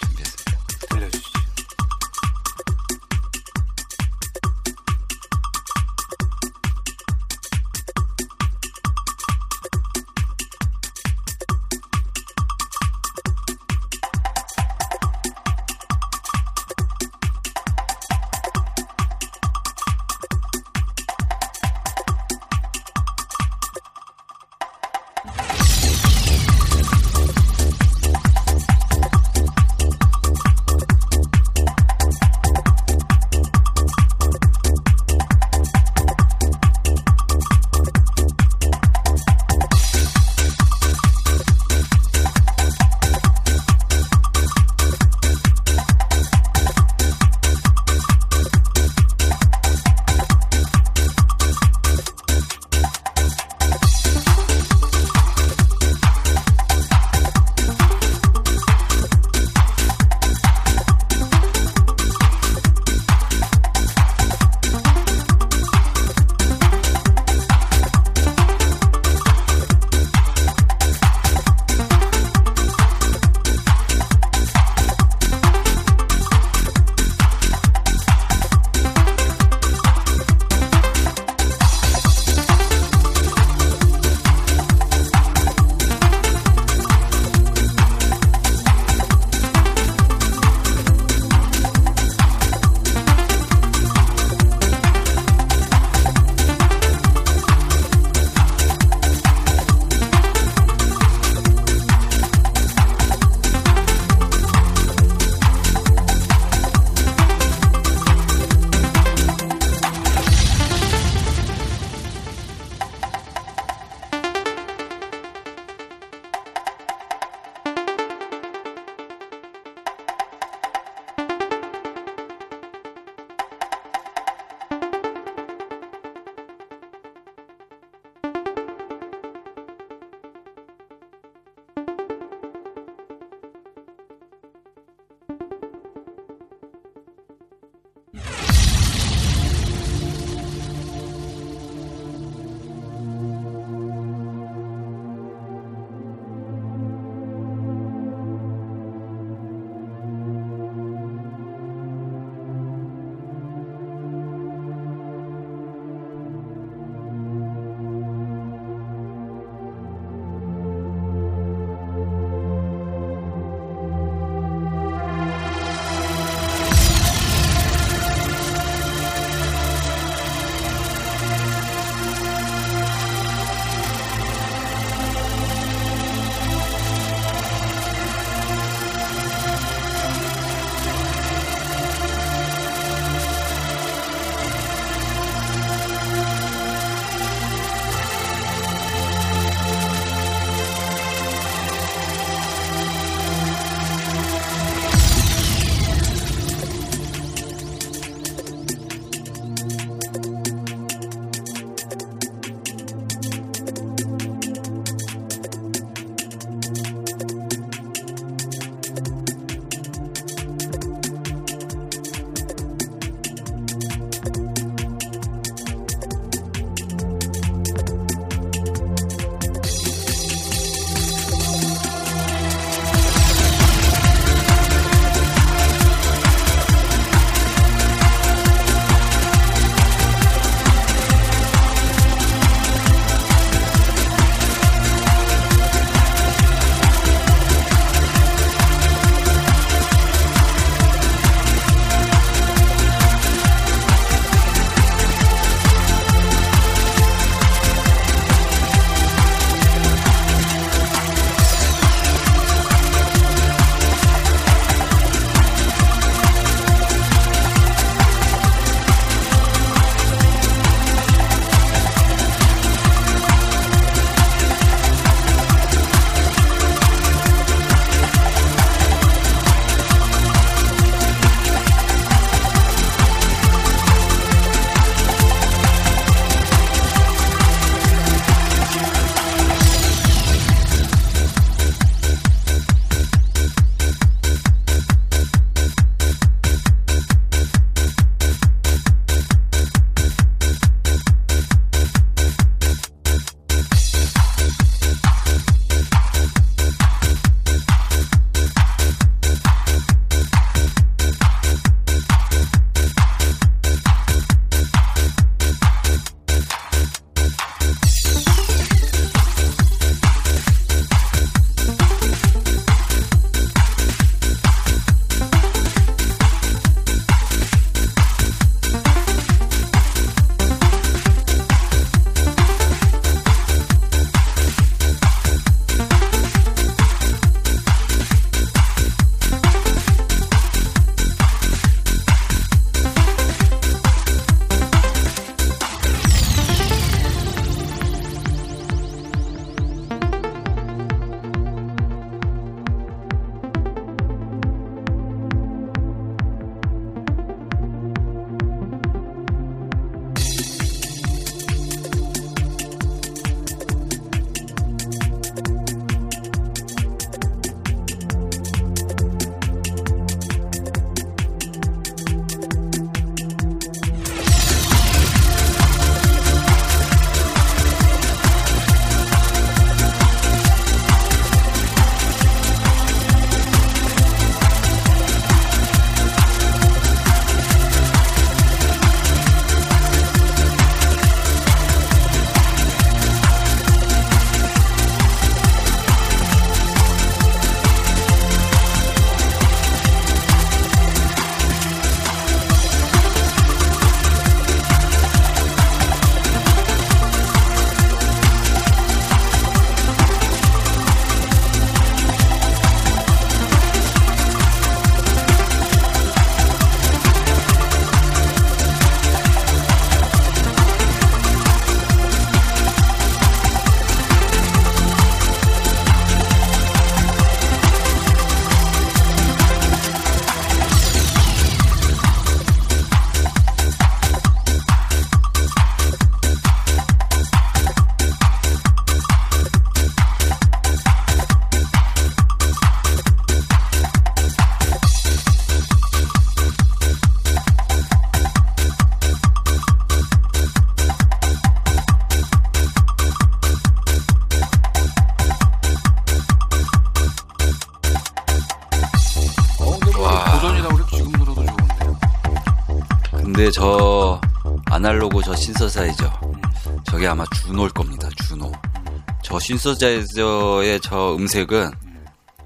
신서사이저의 저 음색은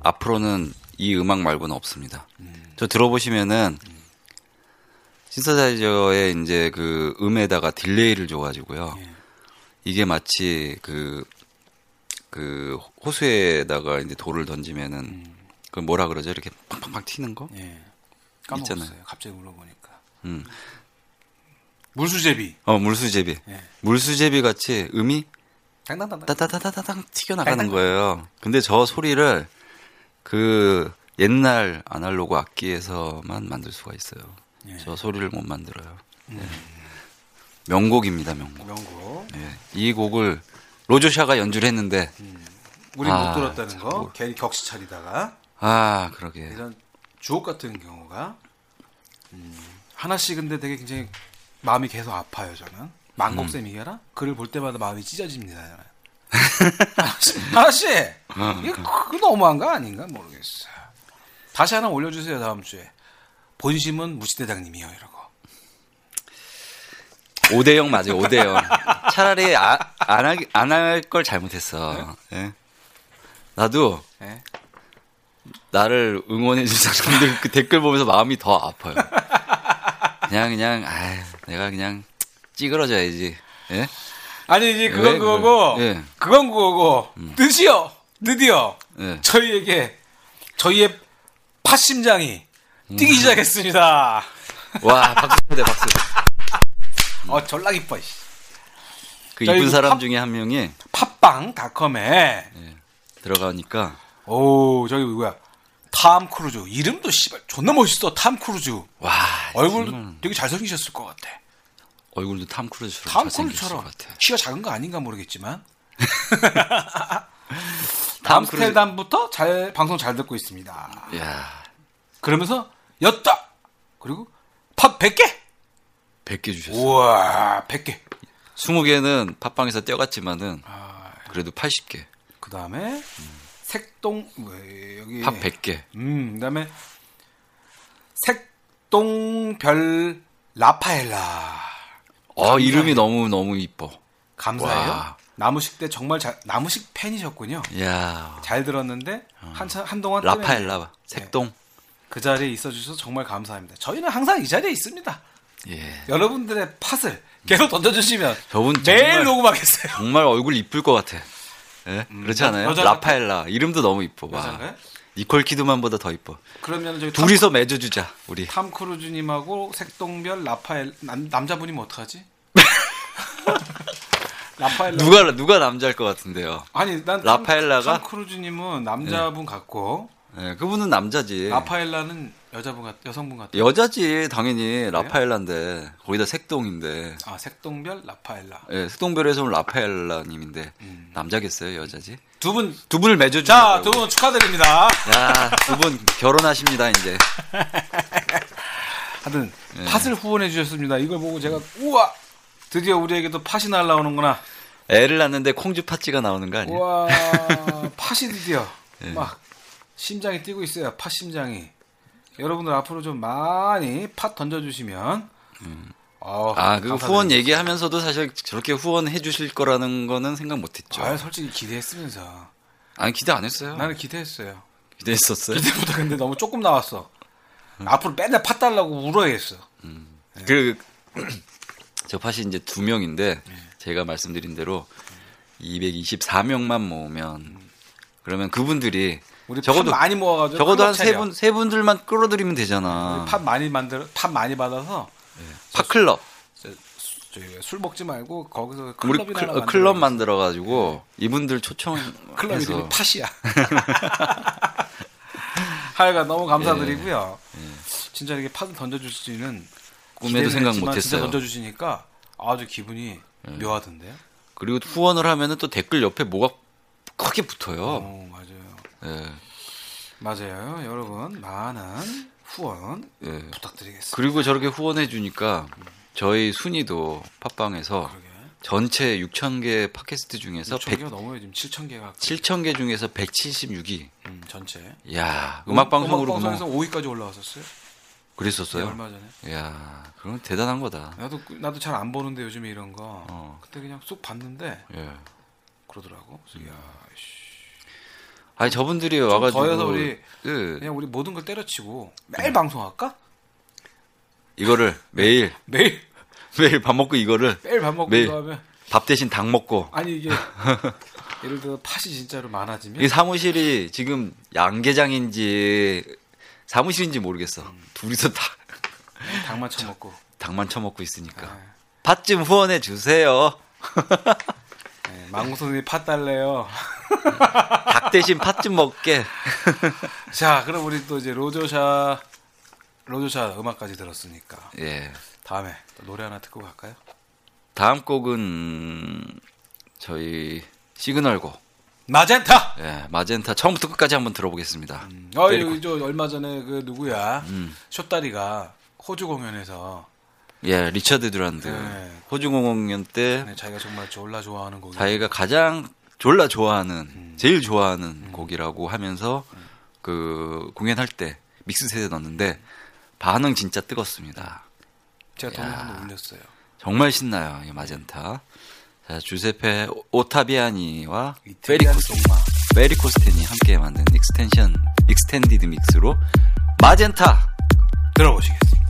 앞으로는 이 음악 말고는 없습니다. 저 들어보시면은 신서사이저의 이제 그 음에다가 딜레이를 줘가지고요. 이게 마치 그, 그 호수에다가 이제 돌을 던지면은 그 뭐라 그러죠? 이렇게 팡팡팡 튀는 거? 예. 까먹었어요. 있잖아요. 갑자기 물어보니까. 음. 물수제비. 어, 물수제비. 예. 물수제비 같이 음이. 따다다다다당 튀겨나가는 거예요. 근데 저 소리를 그 옛날 아날로그 악기에서만 만들 수가 있어요. 예. 저 소리를 못 만들어요. 예. 명곡입니다, 명곡. 명곡. 예. 이 곡을 로조샤가 연주를 했는데, 우리 아, 못 들었다는 참 거. 뭐. 괜히 격시 차리다가. 아, 그러게. 이런 주옥 같은 경우가 음, 하나씩 근데 되게 굉장히 마음이 계속 아파요 저는 만곡쌤 이겨라 글을 볼 때마다 마음이 찢어집니다. 하나씩, 하나씩 이게 그거 너무한 거 아닌가 모르겠어요 다시 하나 올려주세요 다음 주에 본심은 무시대장님이요 이러고 5대0 맞아요, 5대0. 차라리 아, 안할걸 잘못했어. 예. 나도 예? 나를 응원해준 사람들 그 댓글 보면서 마음이 더 아파요. 그냥, 그냥, 아 내가 그냥 찌그러져야지. 예? 아니 이제 그건 왜 그거고? 예. 그건 그거고 드디어 드디어 예. 저희에게 저희의 팥심장이 뛰기 시작했습니다 와, 박수 대 박수. 어 졸라 기뻐 씨. 그 이쁜 그 사람 팝- 중에 한 명이 팟빵닷컴에 들어가니까 오 저기 누구야 탐 크루즈 이름도 씨발 존나 멋있어 탐 크루즈 와, 얼굴도 정말 되게 잘생기셨을 것 같아 얼굴도 탐 크루즈처럼 탐 크루즈처럼 것 같아. 키가 작은 거 아닌가 모르겠지만. 암스테르담부터 잘 방송 잘 듣고 있습니다 야, 그러면서 였다 그리고 팟 100개 100개 주셨어. 우와 100개 20개는 팟빵에서 떼어갔지만은 아, 그래도 80개. 그 다음에 색동 왜 여기 팟 100개. 음, 그다음에 색동별 라파엘라 어, 이름이 너무 너무 이뻐. 감사해요. 와. 나무식 때 정말 잘, 나무식 팬이셨군요. 야, 잘 들었는데 한참 한동안 라파엘라 색동. 그 자리에 있어 주셔서 정말 감사합니다. 저희는 항상 이 자리에 있습니다. 예. 여러분들의 팟을 계속 던져 주시면 저분 매일 녹음하겠어요. 정말 얼굴 이쁠 것 같아. 예? 그렇지 여- 않아요? 여자 라파엘라 이름도 너무 이뻐. 와. 니콜 키드만보다 더 이뻐. 그러면 저기 탐, 둘이서 맺어주자 우리. 탐 크루즈님하고 색동별 라파엘 남, 남자분이면 어떡하지? 라파엘라 누가 누가 남자일 것 같은데요. 아니 난 라파엘라가? 탐, 탐 크루즈님은 남자분 같고 예, 그분은 남자지. 라파엘라는 여자분 같 여성분 같아. 여자지 당연히 라파엘라인데 거기다 색동인데. 아 색동별 라파엘라 예, 색동별에서 온 라파엘라님인데 음. 남자겠어요 여자지? 두 분. 두 분을 맺어주자. 자, 두분 축하드립니다. 야두 분 결혼하십니다 이제. 하여튼 네. 팥을 후원해 주셨습니다. 이걸 보고 제가 우와 드디어 우리에게도 팥이 날라오는구나. 애를 낳는데 콩주 팥쥐가 나오는 거 아니야? 우와 팥이 드디어 네. 막 심장이 뛰고 있어요. 팥 심장이. 여러분들 앞으로 좀 많이 팥 던져주시면. 어, 아, 그. 후원 얘기하면서도 사실 저렇게 후원해 주실 거라는 거는 생각 못 했죠. 아, 솔직히 기대했으면서 아니, 기대 안 했어요. 나는 기대했어요. 기대했었어요. 기대보다 근데 너무 조금 나왔어. 앞으로 맨날 팥 달라고 울어야겠어. 그, 저 팥이 이제 두 명인데, 제가 말씀드린 대로 224명만 모으면, 그러면 그분들이, 우리 적어도- 팥 많이 모아가지고 적어도 한 클럽 세. 분, 세 분들만 끌어들이면 되잖아. 우리 팥 많이 만들어 팥 많이 받아서 팥클럽. 저희 술 먹지 말고 거기서 우리 클럽이나 클, 클럽 만들어야겠어. 만들어가지고, 이분들 초청해서. 클럽 이름이 팥이야. 하여간 너무 감사드리고요. 진짜 이렇게 팥을 던져주시는 꿈에도 생각 했지만 진짜 못했어요. 던져주시니까 아주 기분이 묘하던데요. 그리고 후원을 하면은 또 댓글 옆에 뭐가 크게 붙어요. 오, 맞아요. 예. 맞아요. 여러분 많은 후원 예. 부탁드리겠습니다. 그리고 저렇게 후원해 주니까 저희 순위도 팟빵에서 그러게. 전체 6천 개 팟캐스트 중에서 6천 100, 개가 넘어요 지금 7천 개가 7천 개 중에서 176위. 음, 전체. 야, 음악 방송으로 음악 방송에서 5위까지 올라왔었어요. 그랬었어요. 얼마 전에. 이야, 그건 대단한 거다. 나도 나도 잘 안 보는데 요즘에 이런 거. 어. 그때 그냥 쏙 봤는데 예. 그러더라고. 그래서 야, 씨. 아니 저분들이 와가지고 더해서 우리 예, 그냥 우리 모든 걸 때려치고 매일 방송할까? 이거를 매일 매일 매일 밥 먹고 이거를 매일 밥 먹고 매일. 하면 밥 대신 닭 먹고 아니 이게 예를 들어 팥이 진짜로 많아지면 이 사무실이 지금 양계장인지 사무실인지 모르겠어. 음. 둘이서 다 닭만 쳐먹고 닭만 처먹고 있으니까 네. 팥좀 후원해 주세요. 네, 망고 선생님 팥 달래요. 닭 대신 팥 좀 먹게. 자, 그럼 우리 또 이제 로저샤 로저샤 음악까지 들었으니까 예. 다음에 또 노래 하나 듣고 갈까요? 다음 곡은 저희 시그널곡 마젠타. 예, 마젠타 처음부터 끝까지 한번 들어보겠습니다. 어, 때리고. 여기 저 얼마 전에 그 누구야? 음. 쇼다리가 호주 공연에서 예, 리처드 드란드 네. 호주 공연 때 네, 자기가 정말 졸라 좋아하는 곡이 자기가 가장 졸라 좋아하는 음. 제일 좋아하는 곡이라고 하면서 그 공연할 때 믹스셋에 넣었는데 반응 진짜 뜨겁습니다. 제가. 한번 올렸어요. 정말 신나요, 이 마젠타. 자, 주세페 오타비아니와 페리코스. 페리코스텐이 함께 만든 extension, extended mix로 Magenta 들어보시겠습니다.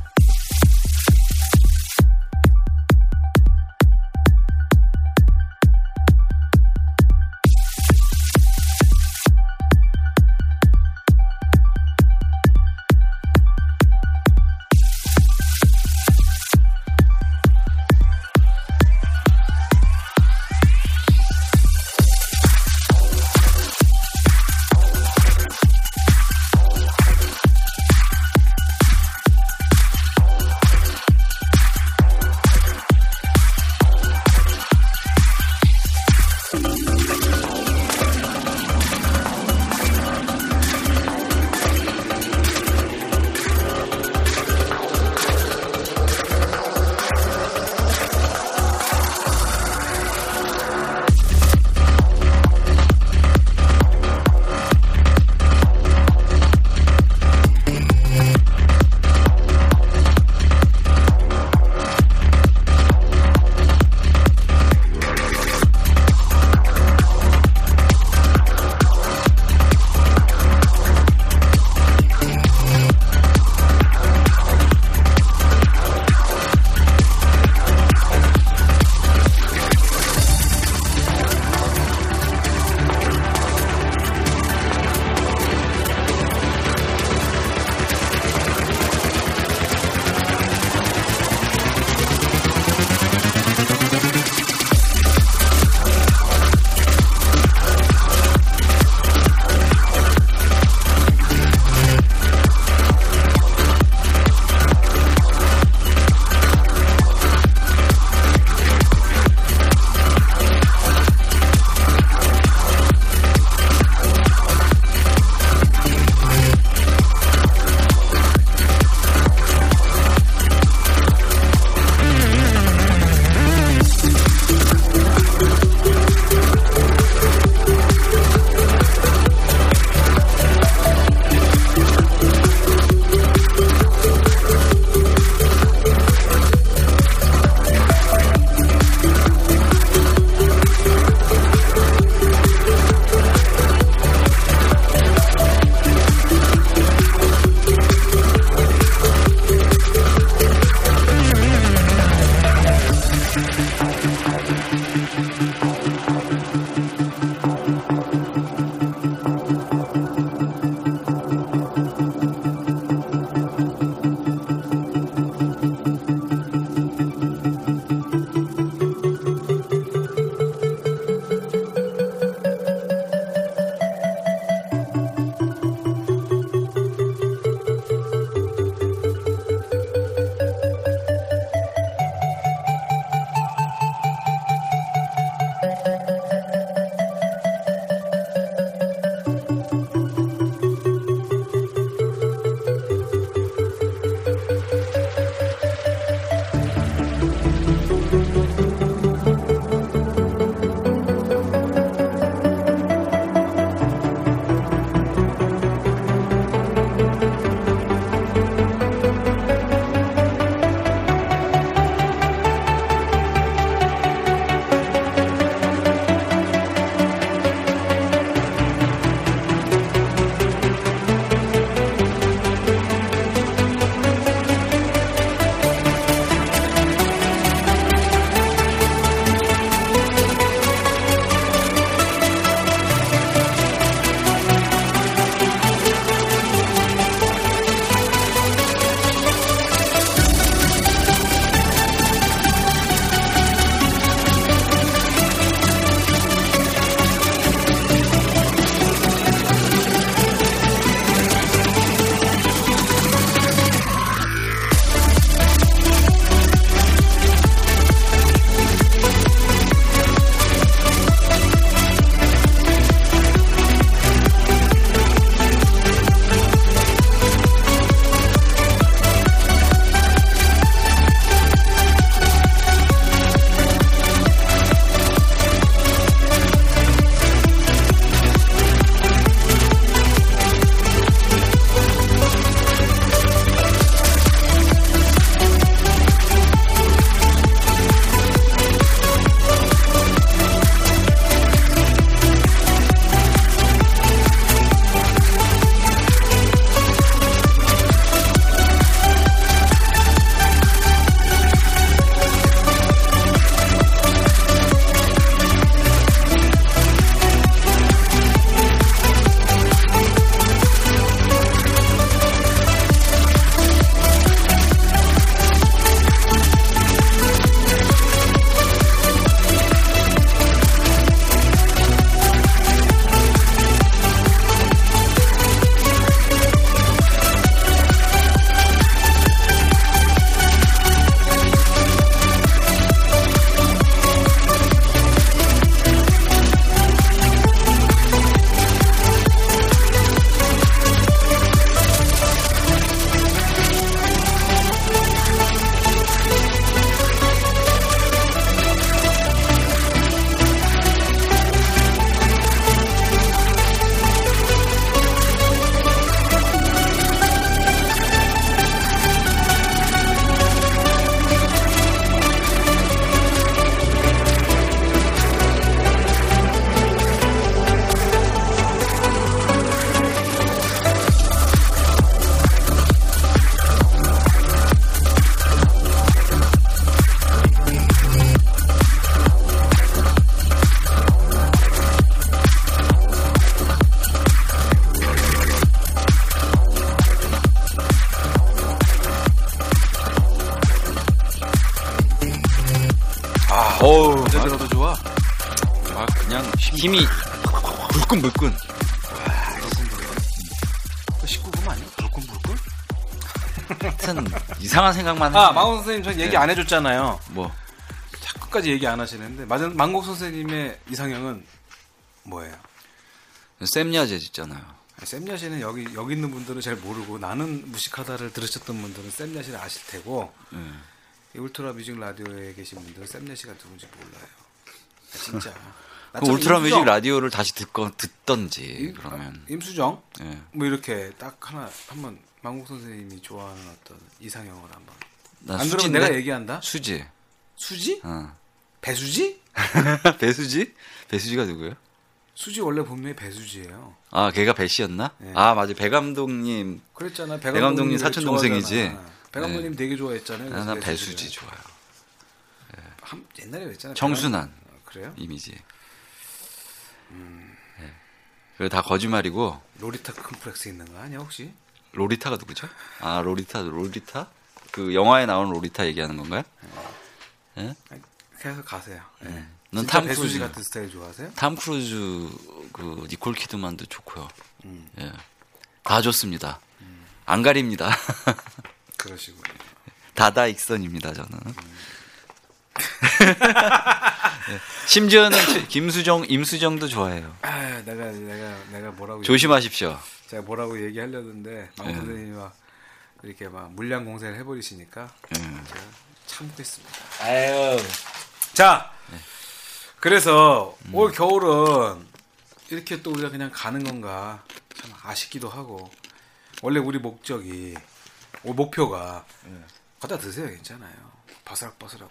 아니야? 불끈불끈? 하여튼 이상한 생각만 아, 하시네. 망호 선생님 전 얘기 네. 안 해줬잖아요. 뭐 자꾸까지 얘기 안 하시는데 맞은 망곡 선생님의 이상형은 뭐예요? 쌤야제 있잖아요. 쌤야시는 여기 여기 있는 분들은 잘 모르고 나는 무식하다를 들으셨던 분들은 쌤야시를 아실 테고 예. 이 울트라 뮤직 라디오에 계신 분들은 쌤야시가 누군지 몰라요. 진짜. 그 나처럼 울트라 뮤직 임수정, 라디오를 다시 듣건 듣던지 임- 그러면 임수정 예. 뭐 이렇게 딱 하나 한번 망국 선생님이 좋아하는 어떤 이상형을 한번 나안 그러면 수지인데? 내가 얘기한다. 수지. 수지? 어. 배수지? 배수지? 배수지가 누구예요? 수지 원래 본명이 배수지예요. 아, 걔가 배 씨였나? 네. 아, 맞아. 배 감독님. 그랬잖아. 배 배 감독님 사촌 동생이지. 좋아하잖아. 배 감독님 되게 좋아했잖아요. 난, 난 그래서 배수지. 좋아요. 한, 옛날에 그랬잖아요. 청순한 아, 그래요? 이미지. 음. 네. 그거 다 거짓말이고 로리타 컴플렉스 있는 거 아니야 혹시? 로리타가 누구죠? 아, 로리타, 로리타? 그 영화에 나오는 로리타 얘기하는 건가요? 예? 아니, 계속 가세요. 예. 넌 진짜 탐 배수지 크루즈. 같은 스타일 좋아하세요? 탐 크루즈 그 니콜 키드만도 좋고요. 음. 예. 다 좋습니다. 안 가립니다. 그러시군요. 다다 익선입니다, 저는. 예. 심지어는 최- 김수정, 임수정도 좋아해요. 아, 내가 내가 내가 뭐라고 조심하십시오. 얘기- 제가 뭐라고 얘기하려는데 막 예. 선생님이 막 이렇게 막 물량 공세를 해버리시니까 예. 제가 참겠습니다. 아유. 자, 네. 그래서 음. 올 겨울은 이렇게 또 우리가 그냥 가는 건가 참 아쉽기도 하고 원래 우리 목적이 올 목표가 네. 갖다 드세요 괜찮아요 바스락바스락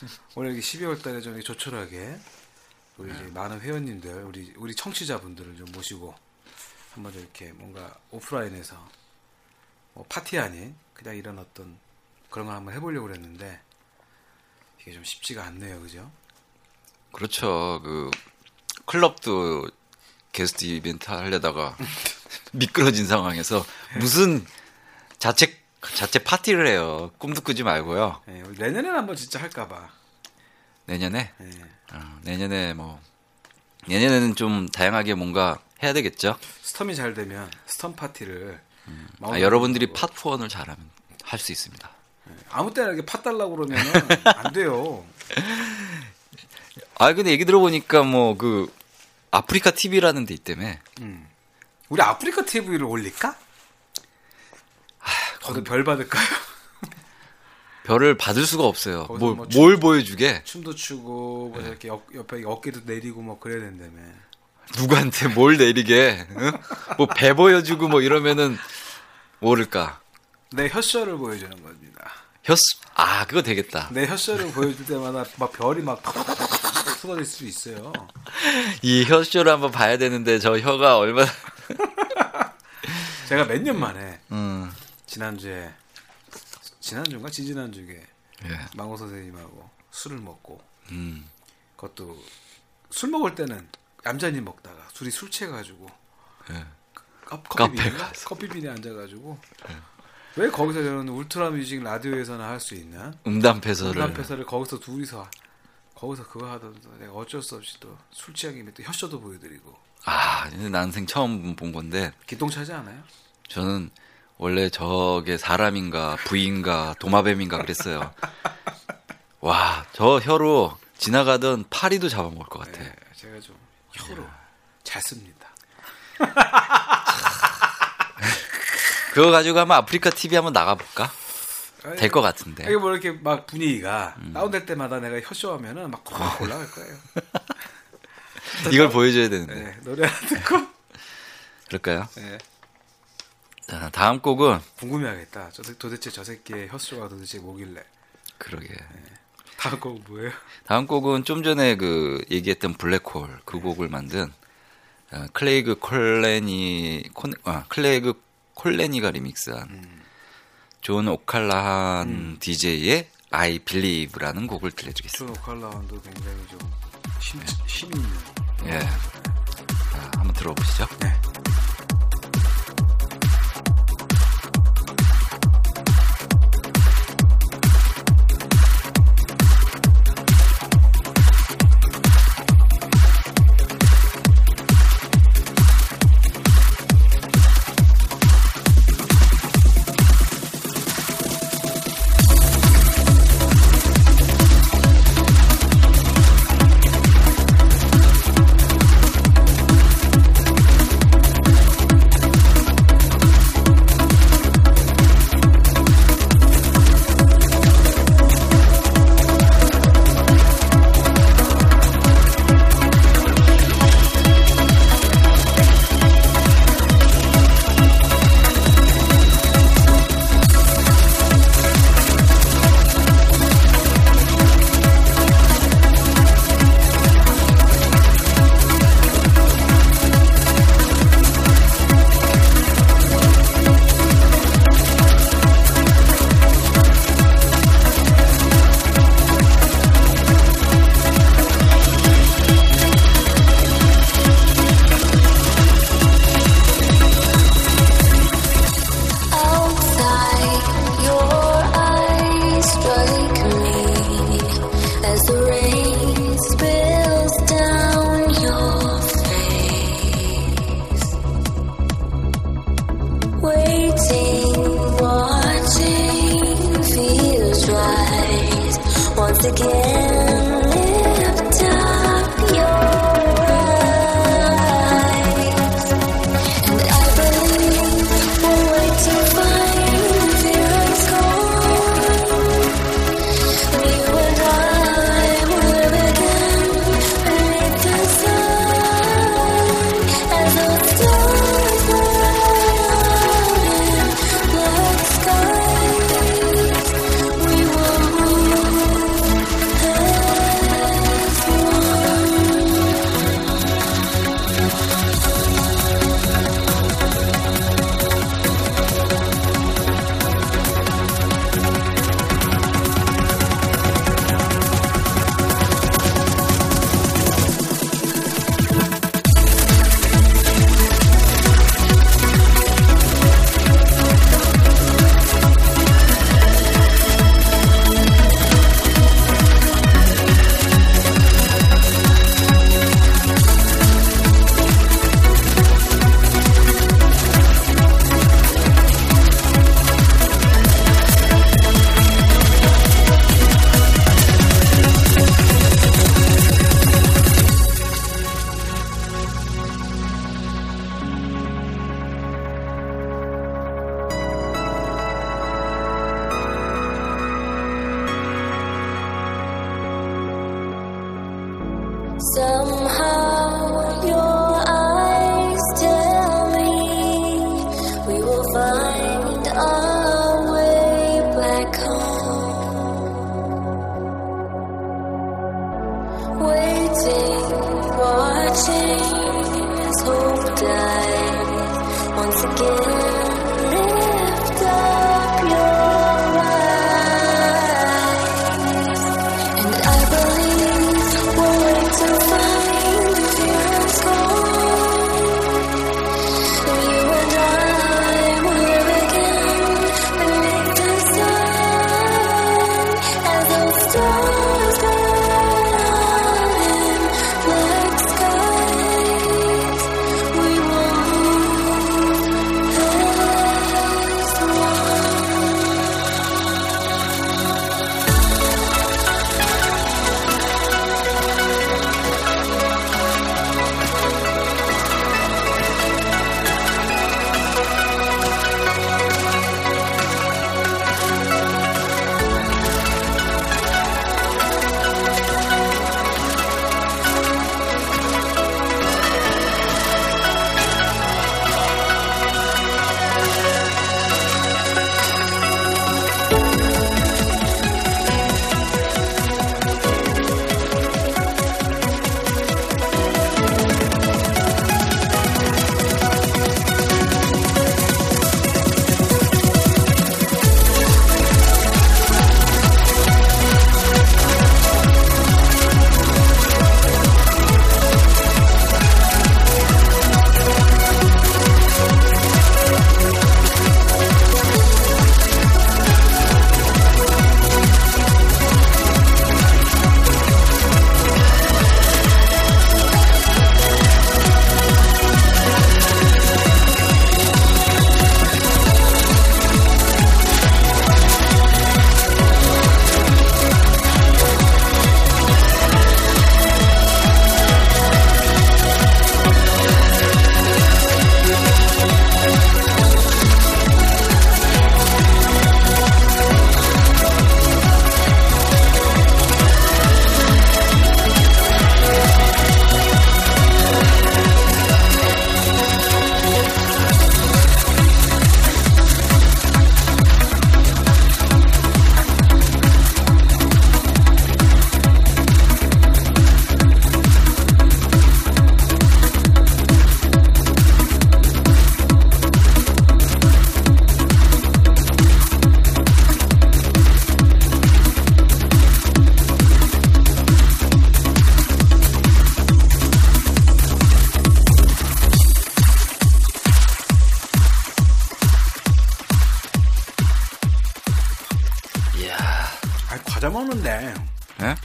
원래 이렇게 12월 달에 좀 조촐하게 우리 네. 이제 많은 회원님들 우리 우리 청취자분들을 좀 모시고 한번 좀 이렇게 뭔가 오프라인에서 뭐 파티 아닌 그냥 이런 어떤 그런 걸 한번 해보려고 그랬는데 이게 좀 쉽지가 않네요 그죠? 그렇죠. 그 클럽도 게스트 이벤트 하려다가 미끄러진 상황에서 무슨 자체 자체 파티를 해요. 꿈도 꾸지 말고요. 예, 우리 내년에는 한번 진짜 할까봐 내년에 예. 어, 내년에 뭐 내년에는 좀 다양하게 뭔가 해야 되겠죠. 스톰이 잘 되면 스톰 파티를 마음 아, 여러분들이 팟 후원을 잘하면 할 수 있습니다. 아무 때나 이렇게 파 달라고 그러면은 안 돼요. 아 근데 얘기 들어보니까 뭐 그 아프리카 TV라는 데 있다며. 음. 우리 아프리카 TV를 올릴까? 거기 별 받을까요? 별을 받을 수가 없어요. 뭘, 뭐뭘 보여주게? 춤도 추고 뭐 이렇게 옆, 옆에 어깨도 내리고 뭐 그래야 된다며. 누구한테 뭘 내리게? 뭐배 보여주고 뭐 이러면은 모를까? 내 혀쇼를 보여주는 겁니다. 혀스 아 그거 되겠다. 내 혀쇼를 보여줄 때마다 막 별이 막 쏟아질 수 있어요. 이 혀쇼를 한번 봐야 되는데 저 혀가 얼마나 제가 몇 년 만에 음. 지난주에 지난주인가 지지난주에 예. 망호 선생님하고 술을 먹고 음. 그것도 술 먹을 때는 얌전히 먹다가 둘이 술 취해가지고 예. 컵, 카페 커피빈에 가서. 커피빈에 앉아가지고 왜 거기서 저는 울트라 뮤직 라디오에서나 할 수 있는 음담패설을 음란패설을 거기서 둘이서 거기서 그거 하던데 내가 어쩔 수 없이 또술 김에 또 혀쇼도 보여드리고 아 난생 처음 본 건데 기똥차지 않아요? 저는 원래 저게 사람인가 부인가 도마뱀인가 그랬어요. 와 저 혀로 지나가던 파리도 잡아먹을 것 같아. 네, 제가 좀 혀로 잘 씁니다. 그거 가지고 한번 아프리카 TV 한번 나가볼까? 될 것 같은데. 이게 뭐 이렇게 막 분위기가 다운될 때마다 내가 혀쇼 하면은 막확 올라갈 거예요. 이걸 보여줘야 되는데. 네, 노래 듣고 그럴까요? 네, 자, 다음 곡은 궁금해하겠다. 저, 도대체 저 새끼의 혀쇼가 도대체 뭐길래? 그러게. 다음 곡 뭐예요? 다음 곡은 좀 전에 그 얘기했던 블랙홀 그 곡을 만든 어, 클레이그 콜레니 콘, 아, 클레이그 콜레니가 리믹스한 존 오칼라한 DJ의 I Believe라는 곡을 들려드리겠습니다. 존 오칼라운도 굉장히 좀 힘, 힘이 있는. 예. 자, 한번 들어보시죠. 네.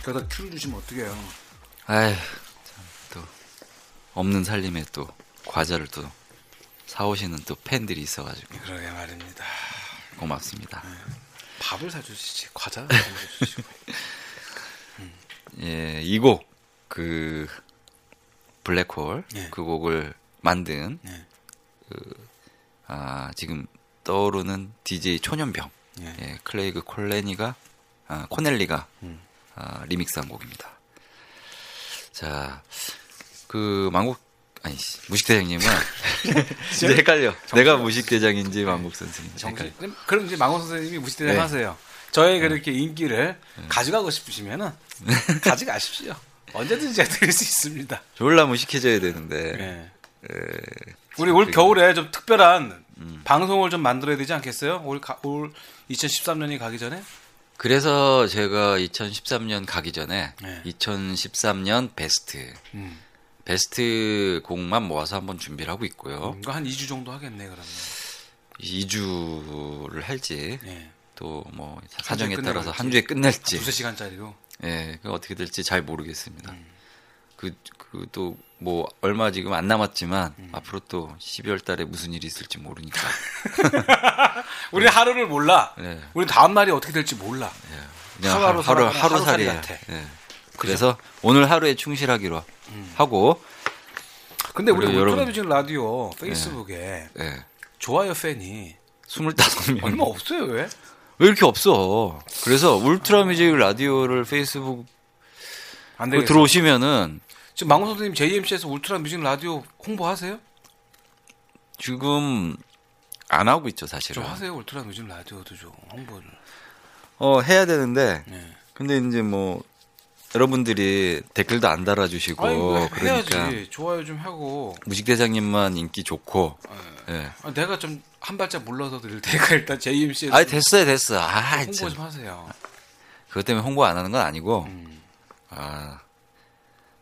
그러다 큐를 주시면 어떡해요? 아휴, 참, 또, 없는 살림에 또, 과자를 또, 사오시는 또 팬들이 있어가지고, 그러게 말입니다. 고맙습니다. 밥을 사주시지 과자 사주시고. 예, 이 곡, 그, 블랙홀, 예. 그 곡을 만든, 예. 그, 아, 지금 떠오르는 DJ 초년병, 예. 예, 클레이그 콜레니가, 아, 코넬리가, 음. 아, 리믹스한 곡입니다. 자, 그, 망국, 아니, 씨, 무식대장님은, 이제 헷갈려. 내가 무식대장인지 망국 선생인지 헷갈려. 정신. 그럼 이제 망원 선생님이 무시대장 네. 하세요. 저의 그렇게 인기를 가져가고 싶으시면은 가져가십시오. 언제든지 드릴 수 있습니다. 졸라 무식해져야 되는데, 예. 에, 우리 올 겨울에 좀 특별한 음. 방송을 좀 만들어야 되지 않겠어요? 올, 가, 올 2013년이 가기 전에? 그래서 제가 2013년 가기 전에 네. 2013년 베스트 음. 베스트 곡만 모아서 한번 준비를 하고 있고요. 이거 한 2주 정도 하겠네, 그러면. 2주를 할지 예. 또뭐 주에 사정에 따라서. 한 주에 끝낼지 두세 시간짜리로. 예, 그 어떻게 될지 잘 모르겠습니다. 음. 그, 그, 또, 뭐, 얼마 지금 안 남았지만, 음. 앞으로 또 12월 달에 무슨 일이 있을지 모르니까. 우리 하루를 몰라. 네. 우리 다음 날이 어떻게 될지 몰라. 그냥 하루 하루 하루, 하루, 하루살이. 하루살이 같아. 예. 그래서 오늘 하루에 충실하기로 하고, 근데 우리 울트라뮤직 라디오 페이스북에 예. 좋아요 팬이 25명. 얼마 없어요, 왜? 왜 이렇게 없어? 그래서 울트라 뮤직 라디오를 페이스북 안 그. 들어오시면은 지금 망호 선생님 JMC에서 울트라 뮤직 라디오 홍보하세요? 지금 안 하고 있죠 사실은. 좀 하세요. 울트라 뮤직 라디오도 좀 홍보를. 어 해야 되는데 네. 근데 이제 뭐 여러분들이 댓글도 안 달아주시고 아니 뭐 그러니까. 좋아요 좀 하고. 무식대장님만 인기 좋고. 예. 아, 내가 좀 한 발짝 물러서 드릴 테니까 일단 JMC에서 아 됐어요 됐어. 아 홍보 참. 좀 하세요. 그것 때문에 홍보 안 하는 건 아니고 음. 아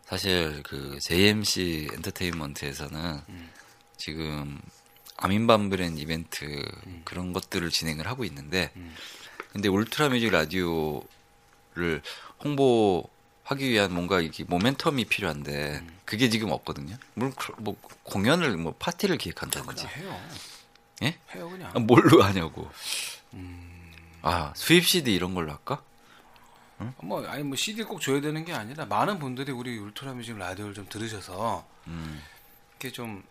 사실 그 JMC 엔터테인먼트에서는 음. 지금 아민밤브랜 이벤트 그런 것들을 진행을 하고 있는데 음. 근데 울트라 뮤직 라디오를 홍보하기 위한 뭔가 이게 모멘텀이 필요한데 음. 그게 지금 없거든요. 물론 그- 뭐 공연을 뭐 파티를 기획한다든지 해요. 예? 해요 그냥. 아, 뭘로 하냐고. 음. 아 수입 CD 이런 걸로 할까? 뭐 아니 뭐 CD 꼭 줘야 되는 게 아니라 많은 분들이 우리 울트라 뮤직 라디오를 좀 들으셔서 음. 이렇게 좀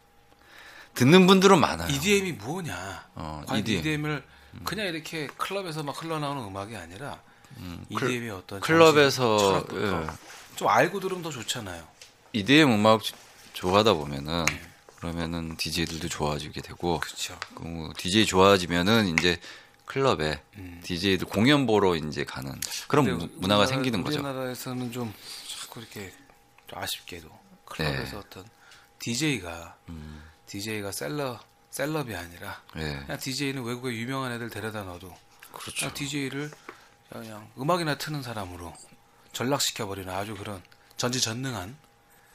듣는 분들은 많아요. EDM이 뭐냐? 어, EDM. EDM을 그냥 이렇게 클럽에서 막 흘러나오는 음악이 아니라 클- EDM의 어떤 클럽에서 예. 좀 알고 들으면 더 좋잖아요. EDM 음악 좋아하다 보면은 그러면은 DJ들도 좋아지게 되고 그렇죠. 그 DJ 좋아지면은 이제 클럽에 음. DJ들 공연 보러 이제 가는 그런 무- 문화가 생기는 거죠. 우리나라에서는 좀 자꾸 이렇게 좀 아쉽게도 클럽에서 어떤 DJ가 DJ가 셀러 셀럽이 아니라 예. 그냥 DJ는 외국에 유명한 애들 데려다 넣어도 그렇죠. 그냥 DJ를 그냥 음악이나 트는 사람으로 전락시켜 버리는 아주 그런 전지전능한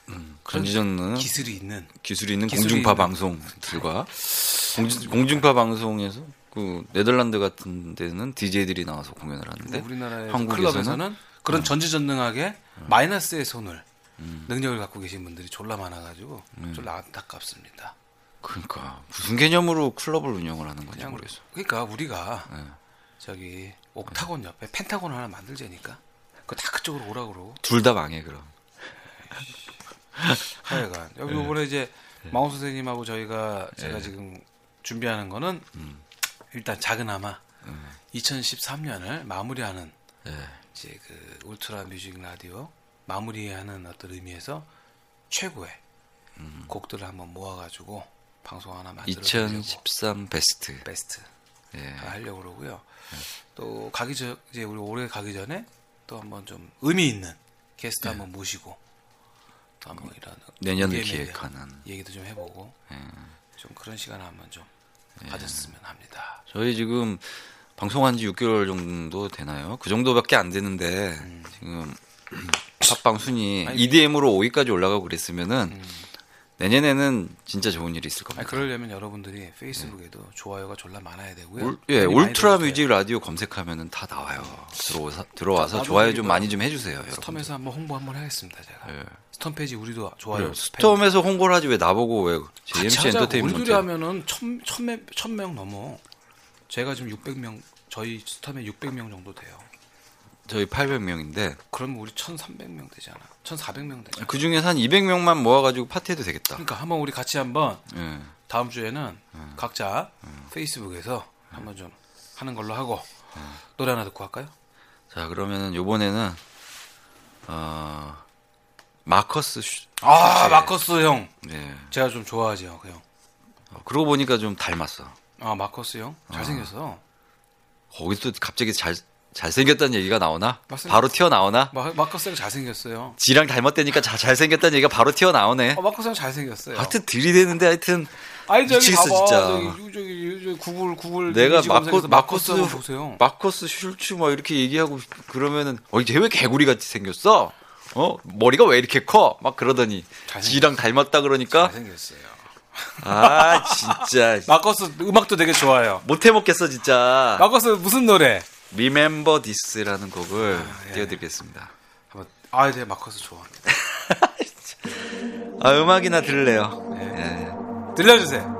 그런 전지전능 기술이 있는 기술이 있는 기술이 공중파 있는- 방송들과 공중, 공중파 방송에서 그 네덜란드 같은 데는 DJ들이 나와서 공연을 하는데 우리나라의 한국에서는 클럽에서는 그런 전지전능하게 마이너스의 손을 능력을 갖고 계신 분들이 졸라 많아가지고 졸라 안타깝습니다. 그러니까 무슨 개념으로 클럽을 운영을 하는 건지 모르겠어. 그러니까 우리가 네. 저기 옥타곤 옆에 펜타곤 하나 만들자니까 그다 그쪽으로 오라 그러고 둘 다 망해 그럼. 하여간 여기 네. 이번에 이제 마우 선생님하고 저희가 제가 지금 준비하는 거는 음. 일단 작은아마 2013년을 마무리하는 예. 이제 그 울트라 뮤직 라디오 마무리하는 어떤 의미에서 최고의 음. 곡들을 한번 모아가지고 방송 하나 만들어 보려고 2013 베스트. 베스트 예. 하려고 그러고요. 또 가기 전 이제 우리 올해 가기 전에 또 한번 좀 의미 있는 게스트 한번 모시고 또 한번 이런 네. 내년을 기획하는. 얘기도 좀 해보고 예. 좀 그런 시간을 한번 좀 가졌으면 합니다. 저희 지금 방송한 지 6개월 정도 되나요? 그 정도밖에 안 되는데 지금 팟빵 순위 음. 아니, 음. EDM으로 5위까지 올라가고 그랬으면은 내년에는 진짜 좋은 일이 있을 아니, 겁니다. 그러려면 여러분들이 페이스북에도 좋아요가 졸라 많아야 되고요. 울, 예, 울트라. 뮤직 라디오 검색하면은 다 나와요. 들어와서 들어와서 좋아요 좀 많이 좀 해주세요. 여러분. 스톰에서 한번 홍보 한번 하겠습니다. 제가 예. 스톰 페이지 우리도 좋아요. 그래요. 스톰에서 홍보를 하지 왜 나보고 왜 JMC 우리들이 엔터테인먼트 하면은 천, 천, 천명 넘어. 제가 지금 600명, 저희 스톰에 600명 정도 돼요. 저희 800명인데 그러면 우리 1,300명 되잖아. 1,400명 되잖아. 그 중에서 한 200명만 모아가지고 파티해도 되겠다. 그러니까 한번 우리 같이 한번 예. 다음 주에는 각자 페이스북에서 한번 좀 하는 걸로 하고 노래 하나 듣고 할까요? 자 그러면은 요번에는 어, 마커스 슈, 아 네. 마커스 형, 예. 제가 좀 좋아하죠 그 형. 어, 그러고 보니까 좀 닮았어. 아 마커스 형 잘생겼어. 거기서 갑자기 잘 잘생겼다는 얘기가 나오나? 맞습니다. 바로 튀어나오나? 마, 마커스 형 잘생겼어요. 지랑 닮았다니까 자- 잘생겼다는 얘기가 바로 튀어나오네. 아, 마커스 형 잘생겼어요. 하여튼 들이대는데 하여튼 아니 저기 미치겠어, 봐봐. 진짜. 저기, 저기, 저기 구글 구글 내가 마커, 마커스 한번 보세요. 마커스 슐츠 막 이렇게 얘기하고 그러면은 어쟤왜 개구리 같이 생겼어? 어 머리가 왜 이렇게 커? 막 그러더니 잘생겼어. 지랑 닮았다 그러니까 잘생겼어요. 아 진짜 마커스 음악도 되게 좋아요. 못해 먹겠어 진짜. 마커스 무슨 노래? Remember This라는 곡을 예. 띄워드리겠습니다. 한번 아, 네 마커스 좋아합니다. 아 음악이나 들을래요. 예. 예. 들려주세요.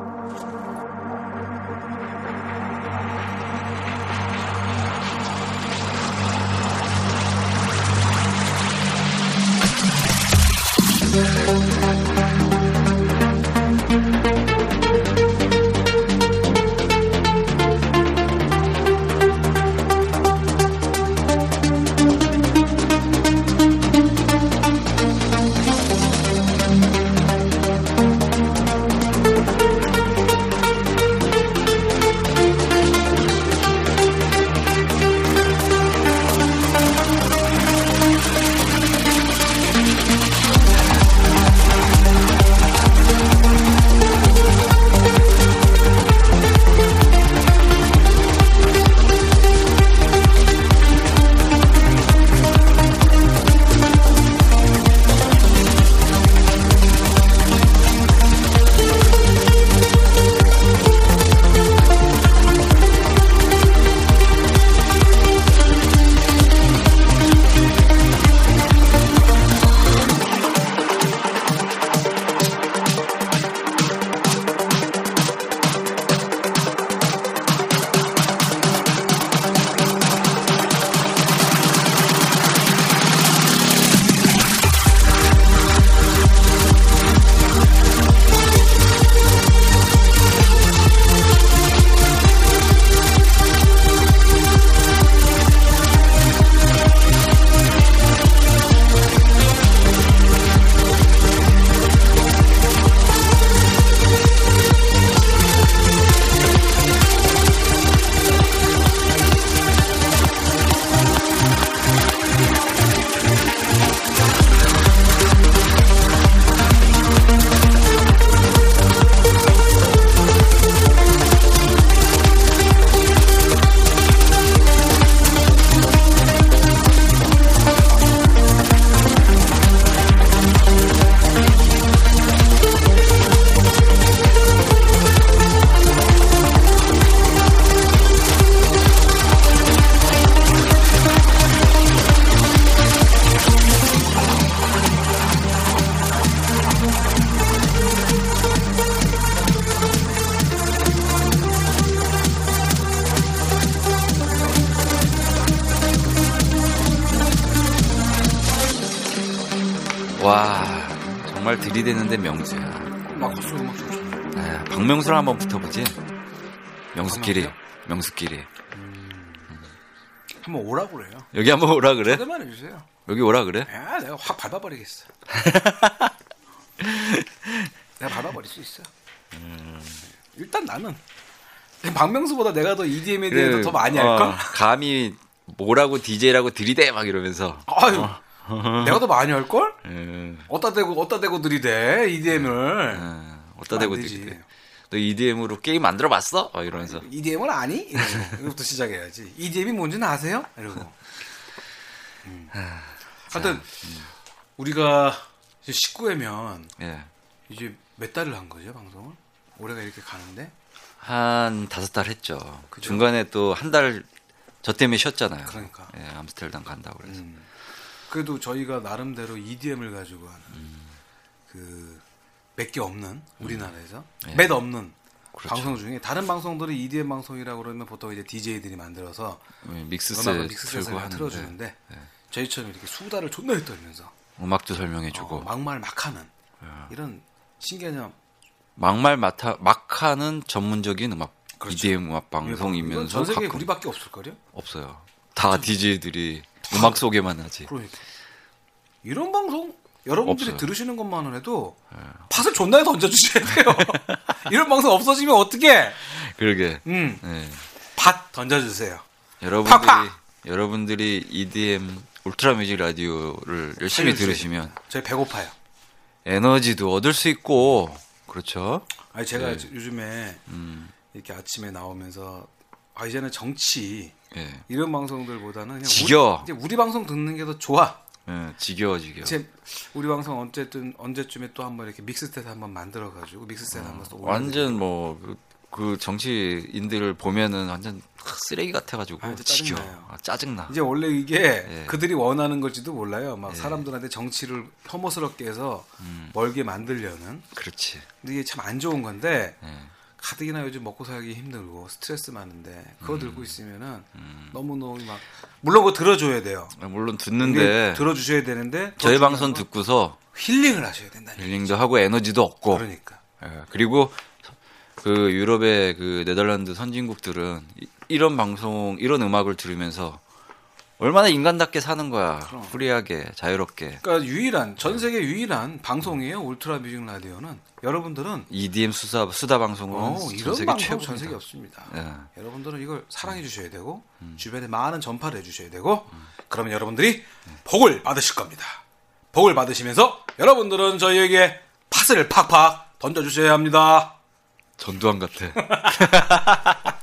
들이대는데 명수야. 막 헛소리 음악 좋죠. 아, 박명수랑 한번 붙어보지. 명수끼리 명수끼리 한번 오라고 그래요. 여기 한번 오라 그래? 초대만 해주세요. 여기 오라 그래? 야, 내가 확 밟아버리겠어. 내가 밟아버릴 수 있어. 일단 나는 박명수보다 내가 더 EDM에 대해서 그래, 더 많이 어, 할걸? 감히 뭐라고 DJ라고 들이대 막 이러면서. 아유, 내가 더 많이 할 걸? 음, 어디다 대고 어디다 대고 들이대 EDM을. 어, 어디다 대고 안 되지. 들이대. 너 EDM으로 게임 만들어 봤어? 막 이러면서. EDM은 아니? 이러고. 이거부터 시작해야지. EDM이 뭔지는 아세요? 이러고. 음. 하여튼 우리가 이제 19회면 예. 이제 몇 달을 한 거죠 방송을? 올해가 이렇게 가는데 한 다섯 달 했죠. 그죠. 중간에 또 한 달 저 때문에 쉬었잖아요. 그러니까. 예, 암스테르담 간다고 그래서. 음. 그래도 저희가 나름대로 EDM을 가지고 하는 그몇 개 없는 우리나라에서 예. 몇 없는 그렇죠. 방송 중에 다른 방송들이 EDM 방송이라고 그러면 보통 이제 DJ들이 만들어서 예, 믹스세 음악을 믹스셋을 틀어주는데 예. 저희처럼 이렇게 수다를 존나 떨면서 음악도 설명해주고 어, 막말 막하는 이런 신개념 막말 맡아 막하는 전문적인 음악 그렇죠. EDM 음악 이건 방송이면서 전 가끔 우리밖에 없을걸요? 없어요. 다 DJ들이 음악 소개만 하지. 그러니까 이런 방송 여러분들이 없어요. 들으시는 것만은 해도 팟을 존나 던져주셔야 돼요. 이런 방송 없어지면 어떻게? 그러게. 음, 예. 팟 던져주세요. 여러분들이 팍팍! 여러분들이 EDM 울트라 뮤직 라디오를 열심히 살려주세요. 들으시면 저희 배고파요. 에너지도 얻을 수 있고 그렇죠. 아니 제가 네. 요즘에 음. 이렇게 아침에 나오면서 아 이제는 정치 예. 이런 방송들보다는 그냥 지겨워. 우리, 이제 우리 방송 듣는 게 더 좋아. 예, 지겨워 지겨워. 이제 우리 방송 어쨌든 언제쯤에 또 한번 이렇게 믹스셋 한번 만들어 가지고 믹스셋 한번 또 완전 뭐 그, 그 정치인들을 보면은 완전 쓰레기 같아가지고 아. 짜증나요. 아, 짜증나. 이제 원래 이게 예. 그들이 원하는 걸지도 몰라요. 막 예. 사람들한테 정치를 혐오스럽게 해서 음. 멀게 만들려는. 그렇지. 근데 이게 참 안 좋은 건데 예. 가뜩이나 요즘 먹고 살기 힘들고 스트레스 많은데 그거 음. 들고 있으면은 너무 너무 막 물론 그거 들어줘야 돼요. 아, 물론 듣는데 들어주셔야 되는데 더 저희 방송 건 듣고서 힐링을 하셔야 된다는 힐링도 하고 에너지도 얻고 그러니까 예, 그리고 그 유럽의 그 네덜란드 선진국들은 이- 이런 방송 이런 음악을 들으면서 얼마나 인간답게 사는 거야 그럼. 프리하게 자유롭게 그러니까 유일한 전 세계 유일한 방송이에요 울트라 뮤직 라디오는 여러분들은 EDM 수다 수다 방송은 어, 전 이런 세계 최고입니다. 전 세계 없습니다. 예. 여러분들은 이걸 사랑해 주셔야 되고 음. 주변에 많은 전파를 해 주셔야 되고 그러면 여러분들이 복을 받으실 겁니다. 복을 받으시면서 여러분들은 저희에게 팥을 팍팍 던져 주셔야 합니다. 전두환 같아.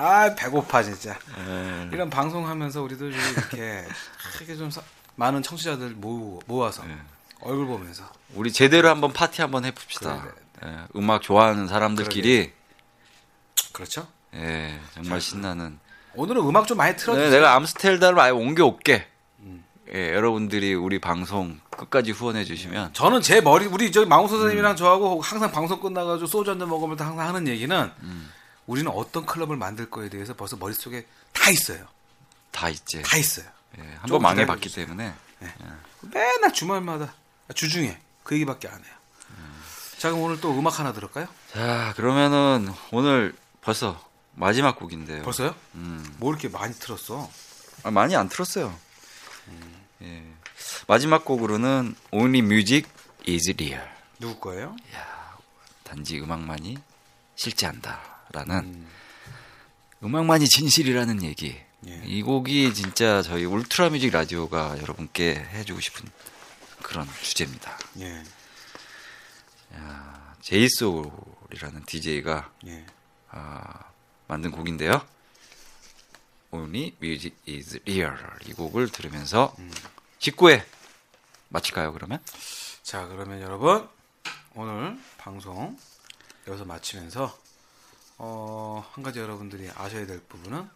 아 배고파 진짜. 예. 이런 방송하면서 우리도 좀 이렇게 이렇게 좀 사- 많은 청취자들 모으, 모아서 예. 얼굴 보면서 우리 제대로 한번 파티 한번 해봅시다. 그래, 예, 음악 좋아하는 사람들끼리 그렇죠? 예, 정말 신나는. 오늘은 음악 좀 많이 틀어주세요. 네, 내가 암스테르담을 아예 옮겨올게. 음. 예, 여러분들이 우리 방송 끝까지 후원해 주시면 저는 제 머리 우리 저기 망우 선생님이랑 음. 저하고 항상 방송 끝나가지고 소주 한 잔 먹으면서 항상 하는 얘기는 음. 우리는 어떤 클럽을 만들 거에 대해서 벌써 머릿속에 다 있어요. 다 있지. 다 있어요. 예, 좀 한번 망해봤기. 때문에 맨날 주말마다 아, 주중에 그 얘기밖에 안 해요. 자 그럼 오늘 또 음악 하나 들을까요? 자 그러면은 오늘 벌써 마지막 곡인데요. 벌써요? 음, 뭐 이렇게 많이 틀었어? 아, 많이 안 틀었어요. 예. 마지막 곡으로는 Only Music is Real. 누구 거예요? 단지 음악만이 실제한다 라는 음, 음악만이 진실이라는 얘기. 예. 이 곡이 진짜 저희 울트라 뮤직 라디오가 여러분께 해주고 싶은 그런 주제입니다. 예, 제이소울이라는 DJ가 예. 아, 만든 곡인데요. Only Music is Real 이 곡을 들으면서 19회 마칠까요 그러면? 자 그러면 여러분 오늘 방송 여기서 마치면서 어, 한 가지 여러분들이 아셔야 될 부분은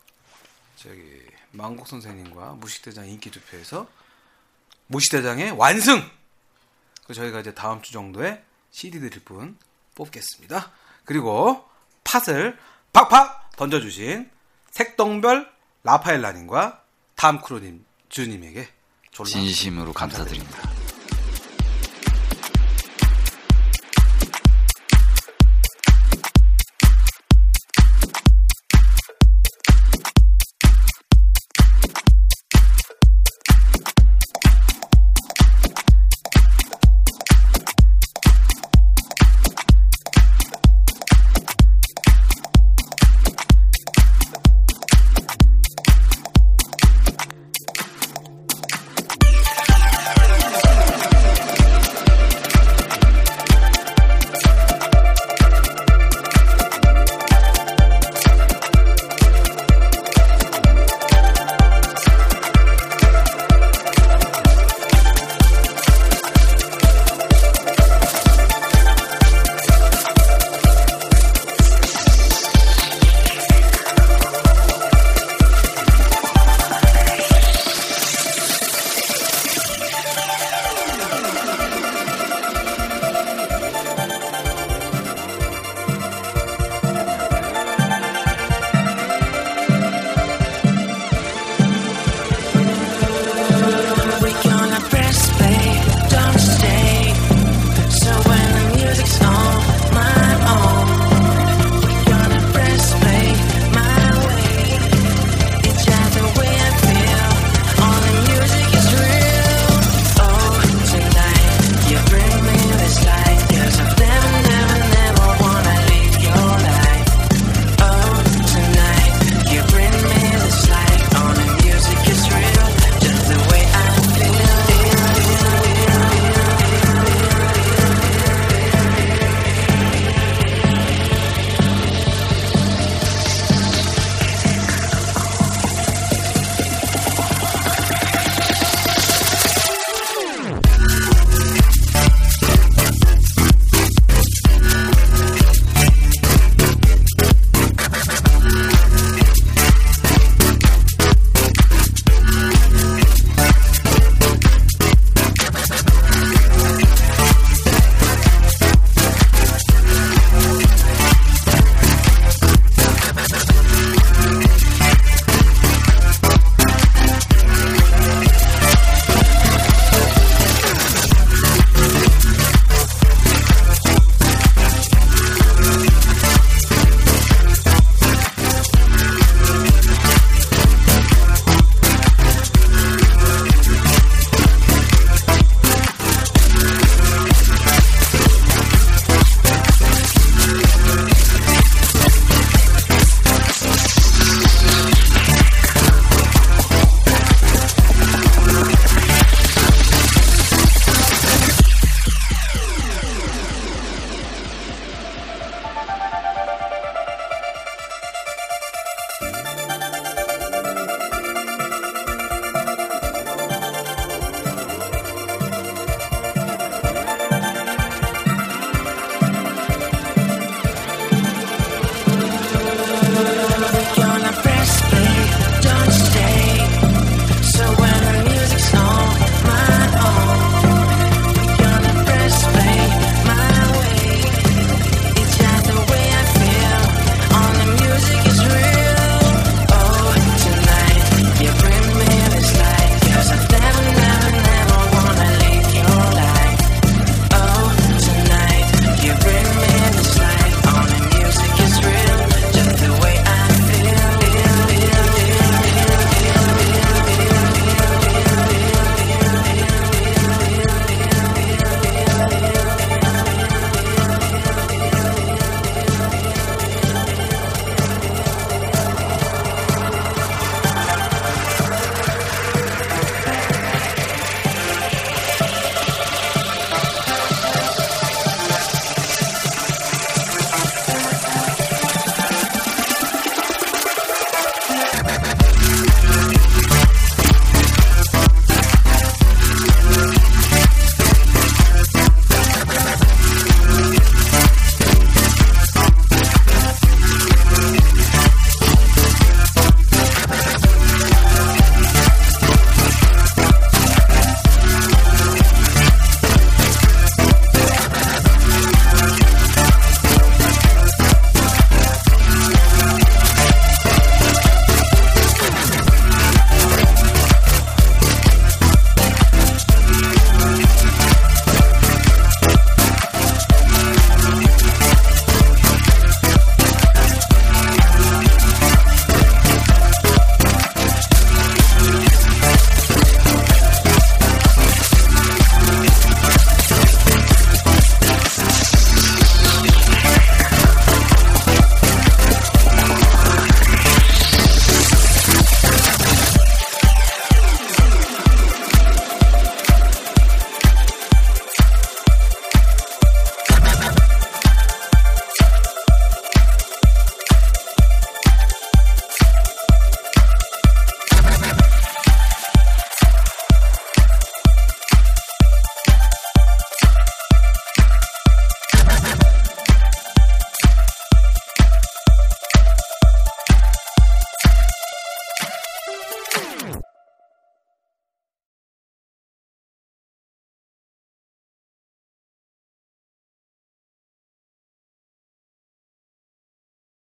저기 망국 선생님과 무식대장 인기 투표에서 무식대장의 완승. 그 저희가 이제 다음 주 정도에 CD 드릴 분 뽑겠습니다. 그리고 팥을 팍팍 던져주신 색동별 라파엘라님과 다음 크로님 주님에게 진심으로 감사드립니다.